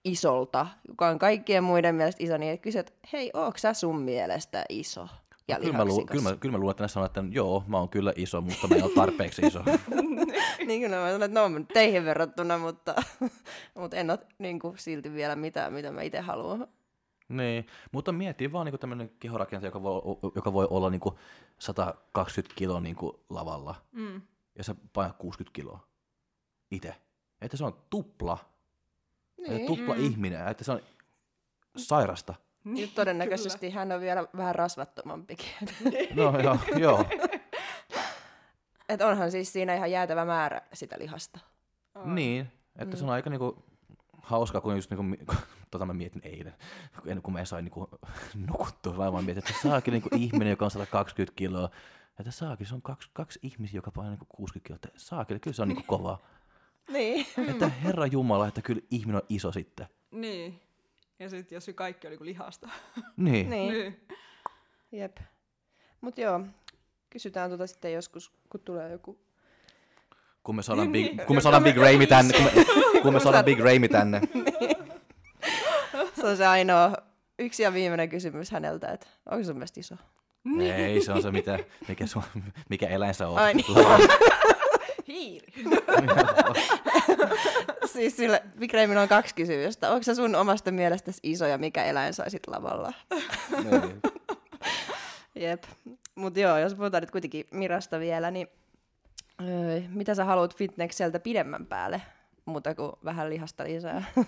isolta, joka on kaikkien muiden mielestä iso, niin kysyt, että hei, ootko sä sun mielestä iso ja Kyllä mä, lu- lihaksikas? kyllä, mä, kyllä mä luulen, että ne sanoo, että joo, mä oon kyllä iso, mutta mä en ole tarpeeksi iso. niin kyllä mä sanon, että no on teihin verrattuna, mutta, mutta en ole niin kuin, silti vielä mitään, mitä mä itse haluan. Niin, mutta mieti vaan niin tämmöinen kehorakentaja, joka voi, joka voi olla niin 120 kiloa niin lavalla, Mm. ja sä painat 60 kiloa itse. Että se on tupla, niin. Niin. tupla Mm. ihminen, että se on sairasta. Niin, todennäköisesti hän on vielä vähän rasvattomampikin. No joo, joo. Et onhan siis siinä ihan jäätävä määrä sitä lihasta. On. niin, että se on aika niinku hauskaa, kun just niinku, tota mä mietin eilen, kun kuin mä en sain niinku nukuttua, vaan mä mietin, että saakin niinku ihminen, joka on 120 kiloa, että saakin, se on kaksi, kaksi ihmisiä, joka painaa niinku 60 kiloa, että saakin, kyllä se on niinku kovaa. Niin. Että herra Jumala, että kyllä ihminen on iso sitten. Niin. Ja sitten jos se kaikki oli kuin lihasta. Niin. niin. niin. Jep. Mut joo, kysytään tuota sitten joskus, kun tulee joku... Kun me saadaan Big, Niin. kun me saadaan Big Ramy tänne, kun me, kun me saadaan Big Ramy tänne. Se on se ainoa yksi ja viimeinen kysymys häneltä, että onko sun mielestä iso? Ei, se on se, mitä, mikä, sun, mikä eläin sä oot. Ai niin. Hiiri. siis sille Big Raymilla on kaksi kysymystä. Onko se sun omasta mielestäsi iso ja mikä eläin saisit lavalla? Niin. Jep. Mut joo, jos puhutaan nyt kuitenkin Mirasta vielä, niin öö, mitä sä haluat fitnesseltä pidemmän päälle? Muuta kuin vähän lihasta lisää.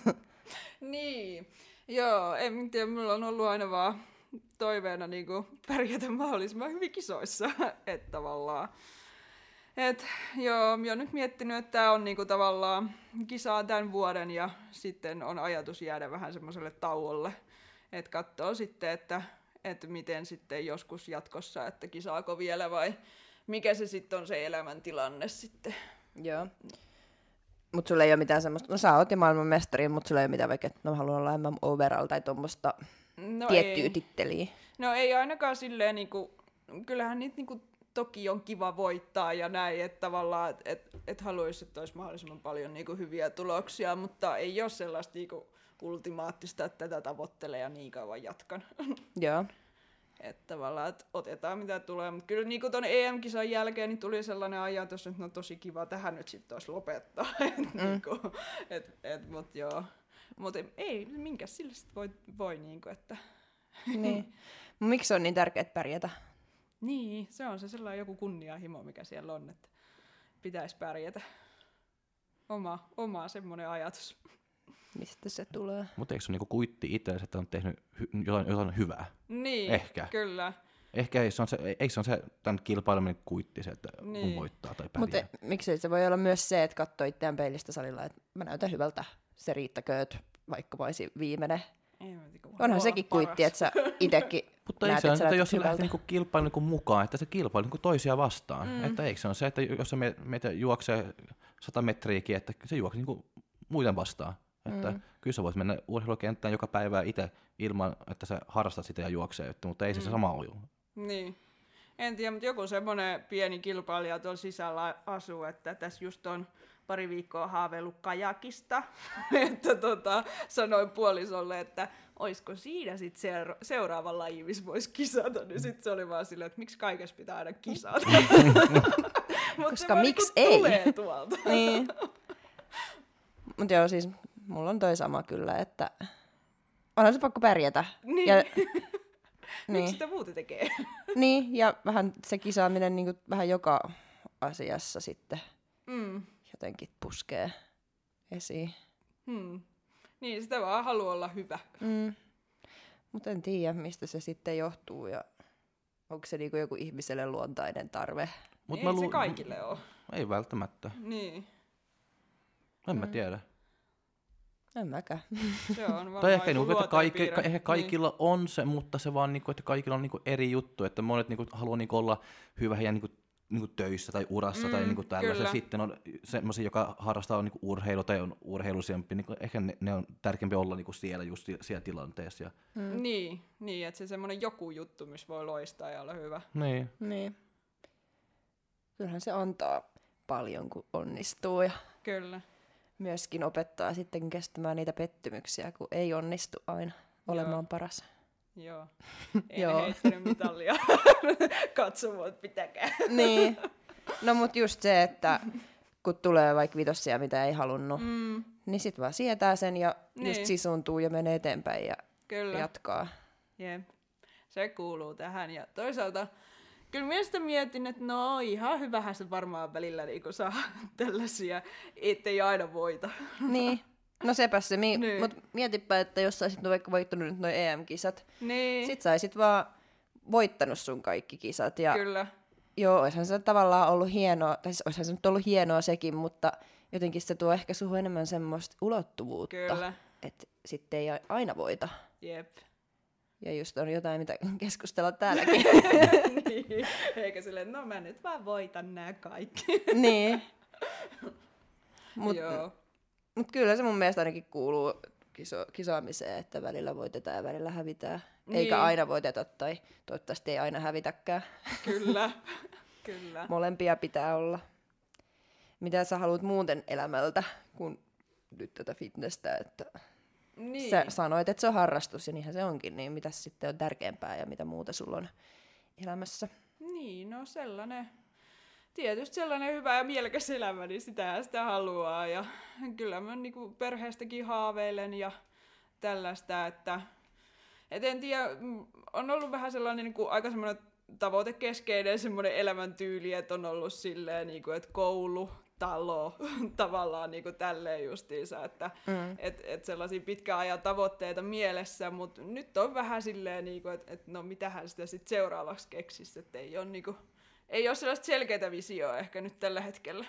Niin. Joo, en tiedä, mulla on ollut aina vaan toiveena niin kuin, pärjätä mahdollisimman hyvin kisoissa. että tavallaan. Et, joo, mä oon nyt miettinyt, että tämä on niinku tavallaan kisaa tämän vuoden ja sitten on ajatus jäädä vähän semmoiselle tauolle. Että katsoo sitten, että, että miten sitten joskus jatkossa, että kisaako vielä vai mikä se sitten on se elämäntilanne sitten. joo. Mut sulla ei ole mitään semmoista, no sä oot jo maailman mestari, mutta sulla ei ole mitään vaikka, että no haluan olla MM overall tai tuommoista No tiettyä ei. titteliä. No ei ainakaan silleen, niinku, kyllähän niitä niinku, toki on kiva voittaa ja näin, että tavallaan, että et, et haluaisi, että olisi mahdollisimman paljon niinku, hyviä tuloksia, mutta ei ole sellaista niinku, ultimaattista, että tätä tavoittelee ja niin kauan jatkan. Joo. että tavallaan, että otetaan mitä tulee, mutta kyllä niinku tuon EM-kisan jälkeen niin tuli sellainen ajatus, että no tosi kiva tähän nyt sitten olisi lopettaa. et, Mm. niinku, et, et, mut joo. Mutta ei, minkä sille sit voi, voi niinku, että niin. Miksi on niin tärkeää pärjätä? Niin, se on se sellainen joku kunnianhimo, mikä siellä on, että pitäisi pärjätä. Oma, oma semmoinen ajatus. Mistä se tulee? Mutta eikö se niinku kuitti itse, että on tehnyt hy- jotain, jotain hyvää? Niin, Ehkä. kyllä. Ehkä ei se on se, ei se, on se tämän kilpaileminen kuitti se, että niin. Kun voittaa tai pärjää. Mutta miksei se voi olla myös se, että katsoo itseään peilistä salilla, että mä näytän hyvältä, se riittäkööt, vaikka mä olisin viimeinen. Ei mä tiedä, Onhan sekin paras. kuitti, että sä itekin Mutta ei se että jos se lähtee niinku kilpailu niinku mukaan, että se kilpailu niinku toisia vastaan. Mm. Että eikö se on se, että jos se me, meitä juoksee 100 metriäkin, että se juoksee niinku muiden vastaan. Että mm. kyllä sä voit mennä urheilukenttään joka päivä itse ilman, että sä harrastat sitä ja juoksee, että, mutta ei se, se sama ole. Niin. En tiedä, mutta joku semmoinen pieni kilpailija tuolla sisällä asuu, että tässä just on pari viikkoa haaveillut kajakista, että tota, sanoin puolisolle, että olisiko siinä sit seura- seuraava laji, missä voisi kisata, niin sitten se oli vaan silleen, että miksi kaikessa pitää aina kisata. Mut Koska miksi niinku ei? tulee tuolta. Niin. Mutta joo, siis mulla on toi sama kyllä, että onhan se pakko pärjätä. Niin. Ja, Miksi niin, sitä muuta tekee? niin, ja vähän se kisaaminen niin vähän joka asiassa sitten Mm. Jotenkin puskee esiin. Hmm. Niin, sitä vaan haluaa olla hyvä. Mm. Mutta en tiedä, mistä se sitten johtuu ja onko se niinku joku ihmiselle luontainen tarve. Mut Ei mä se lu- kaikille ole. Ei välttämättä. Niin, En mä tiedä. En mäkään. se on varmaan Tai ehkä, niinku, että kaikki, ka- ehkä kaikilla niin. on se, mutta se vaan, niinku, että kaikilla on niinku eri juttu. Että monet niinku, haluaa niinku, olla hyvä heidän niinku, niinku, töissä tai urassa mm, tai niinku, tällaisia. kyllä. Sitten on semmoisia, joka harrastaa niinku, urheilu tai on urheiluisempi. Niinku, ehkä ne, ne, on tärkeämpi olla niinku, siellä just si- siellä tilanteessa. Ja, Mm. Niin, niin, että se semmoinen joku juttu, missä voi loistaa ja olla hyvä. niin. Niin. Kyllähän se antaa paljon, kun onnistuu ja Kyllä. myöskin opettaa sitten kestämään niitä pettymyksiä, kun ei onnistu aina olemaan paras. Joo. Ei Joo. Heittänyt mitallia katsomaan, että pitäkää. niin. No mut just se, että kun tulee vaikka vitossia, mitä ei halunnut, mm. Niin sit vaan sietää sen ja niin. just sisuntuu ja menee eteenpäin ja kyllä. jatkaa. Jep. Se kuuluu tähän. Ja toisaalta kyllä mielestä mietin, että no ihan hyvähän se varmaan välillä niin saa tällaisia, ettei aina voita. Niin. No sepä se, mi- Niin. mut mietipä, että jos sä olisit no vaikka voittanut nyt noin EM-kisat, Niin, sit sä olisit vaan voittanut sun kaikki kisat. Ja kyllä. joo, olisihan se tavallaan ollut hienoa, tai siis olisihan se nyt ollut hienoa sekin, mutta jotenkin se tuo ehkä suhun enemmän semmoista ulottuvuutta, Kyllä. että sitten ei aina voita. Jep. Ja just on jotain, mitä keskustella täälläkin. niin. Eikä silleen, no mä nyt vaan voitan nämä kaikki. niin. Mutta Joo. Mut kyllä se mun mielestä ainakin kuuluu kiso, kisaamiseen, että välillä voitetaan ja välillä hävitään. Niin. Eikä aina voiteta, tai toivottavasti ei aina hävitäkään. Kyllä. Kyllä. Molempia pitää olla. Mitä sä haluat muuten elämältä, kun nyt tätä fitnessä, että Niin. sä sanoit, että se on harrastus, ja niinhän se onkin, niin mitä sitten on tärkeämpää ja mitä muuta sulla on elämässä? Niin, no sellainen, tietysti sellainen hyvä ja mielekäs elämä, niin sitä sitä haluaa. Ja kyllä mä niinku perheestäkin haaveilen ja tällaista, että et en tiedä, mm, on ollut vähän sellainen niinku, aika semmoinen tavoitekeskeinen semmoinen elämäntyyli, että on ollut silleen, niinku, että koulu, talo, tavallaan niinku tälleen justiinsa, että Mm. et, et sellaisia pitkän ajan tavoitteita mielessä, mutta nyt on vähän silleen, niinku, että et no mitähän sitä sitten seuraavaksi keksisi, että ei ole, niinku, ei ole sellaista selkeää visioa ehkä nyt tällä hetkellä.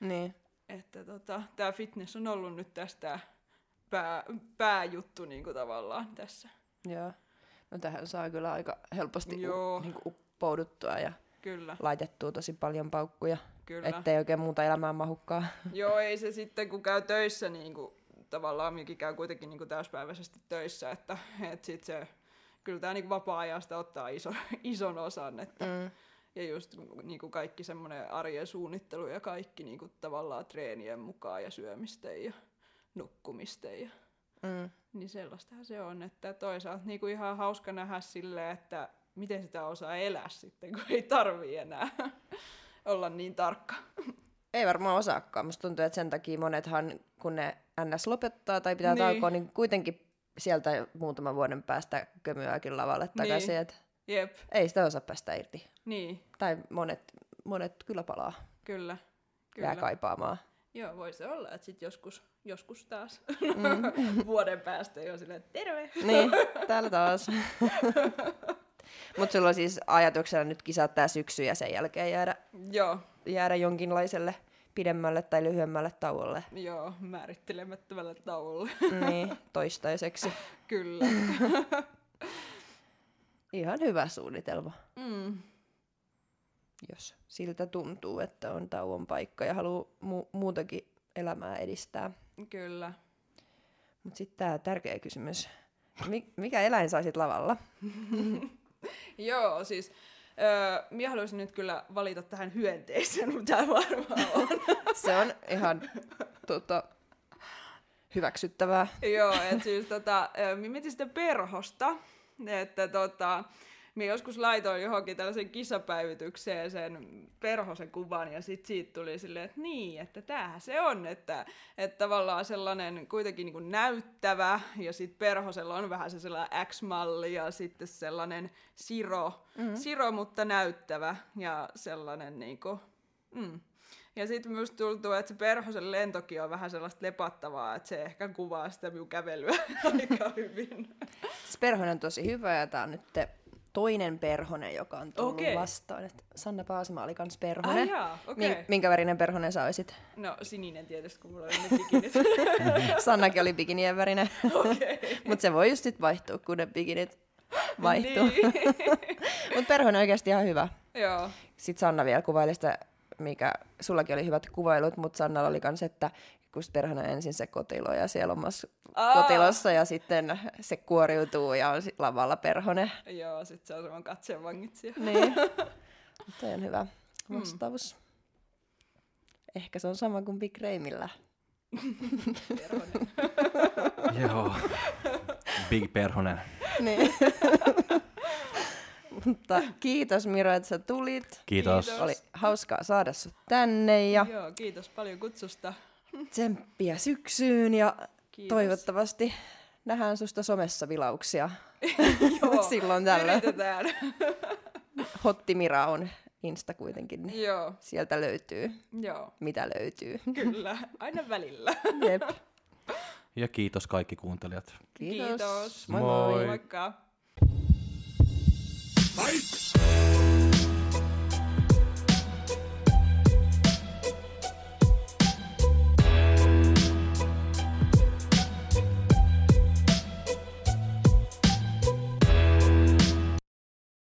Niin. Että tota, tämä fitness on ollut nyt tästä pää, pääjuttu niinku tavallaan tässä. Joo. No tähän saa kyllä aika helposti Joo. u, niin uppouduttua ja Kyllä, laitettua tosi paljon paukkuja, kyllä. ettei oikein muuta elämää mahukkaa. Joo, ei se sitten kun käy töissä, niin kuin, tavallaan minäkin käy kuitenkin niin kuin täyspäiväisesti töissä, että et sit se, kyllä tämä niin vapaa-ajasta ottaa iso, ison osan, että Mm. Ja just niin kuin kaikki semmoinen arjen suunnittelu ja kaikki niin kuin tavallaan treenien mukaan ja syömisten ja nukkumisten. Ja, Mm. niin sellaistahan se on, että toisaalta niin kuin ihan hauska nähdä silleen, että miten sitä osaa elää sitten, kun ei tarvii enää olla niin tarkka. Ei varmaan osaakaan. Musta tuntuu, että sen takia monethan, kun ne NS lopettaa tai pitää Niin. niin. taukoa, niin kuitenkin sieltä muutaman vuoden päästä kömyäkin lavalle takaisin. Niin. Niin. Jep, Ei sitä osaa päästä irti. Niin, Tai monet, monet kyllä palaa. kyllä. Kyllä. Jää kaipaamaan. Joo, voi se olla, että sit joskus, joskus taas Mm. vuoden päästä jo silleen, terve! niin, täällä taas. Mutta sulla on siis ajatuksena nyt kisat tää syksy ja sen jälkeen jäädä, Joo, jäädä jonkinlaiselle pidemmälle tai lyhyemmälle tauolle. joo, määrittelemättömällä tauolla. niin, toistaiseksi. Kyllä. Ihan hyvä suunnitelma, Mm. Jos siltä tuntuu, että on tauon paikka ja haluaa mu- muutakin elämää edistää. Kyllä. Mutta sitten tämä tärkeä kysymys. Mi- mikä eläin saisit lavalla? Joo, siis öö, minä haluaisin nyt kyllä valita tähän hyönteisen, mutta tämä varmaan on. Se on ihan tota, hyväksyttävää. Joo, että siis tota, minä mietin sitä perhosta, että tota, minä joskus laitoin johonkin tällaisen kisapäivitykseen sen perhosen kuvan ja sitten siitä tuli silleen, että niin, että tämähän se on, että, että tavallaan sellainen kuitenkin niin kuin näyttävä ja sitten perhosella on vähän se sellainen X-malli ja sitten sellainen siro, mm-hmm. siro mutta näyttävä ja sellainen niin kuin, mm. Ja sitten myös tuntuu, että se perhosen lentokin on vähän sellaista lepattavaa, että se ehkä kuvaa sitä minun kävelyä aika hyvin. Siis perhonen on tosi hyvä ja tämä on nyt toinen perhonen, joka on tullut Okei. vastaan. Et Sanna Paasima oli kans perhonen. jaa, okei. Min- minkä värinen perhonen sä olisit? No sininen tietysti, kun mulla oli ne bikinit. Sannakin oli bikinien värinen. Okei. Mutta se voi just sit vaihtua, kun ne bikinit vaihtuu. Niin. Mutta perhonen on oikeasti ihan hyvä. Joo, Sitten Sanna vielä kuvaili sitä, mikä sullakin oli hyvät kuvailut, mutta Sannalla oli kans, että kun on ensin se kotilo ja siellä omassa Aa. kotilossa ja sitten se kuoriutuu ja on lavalla perhonen. joo, sit se on semmoinen katseen vangitsija. Niin. Toi on hyvä vastaus. Ehkä se on sama kuin Big Raymillä. Perhonen. Joo. Big Perhonen. Niin. Mutta kiitos Miro, että sä tulit. Kiitos. Kiitos. Oli hauskaa saada sut tänne ja Joo, kiitos paljon kutsusta. Tsemppiä syksyyn ja Kiitos. toivottavasti nähdään susta somessa vilauksia. Joo, Silloin tällöin. Yritetään. Hotti Mira on Insta kuitenkin, niin Joo, sieltä löytyy, joo, mitä löytyy. kyllä. Aina välillä. Jep. Ja kiitos kaikki kuuntelijat. Kiitos. Kiitos. Moi moi. Moi. Moikka. Fight!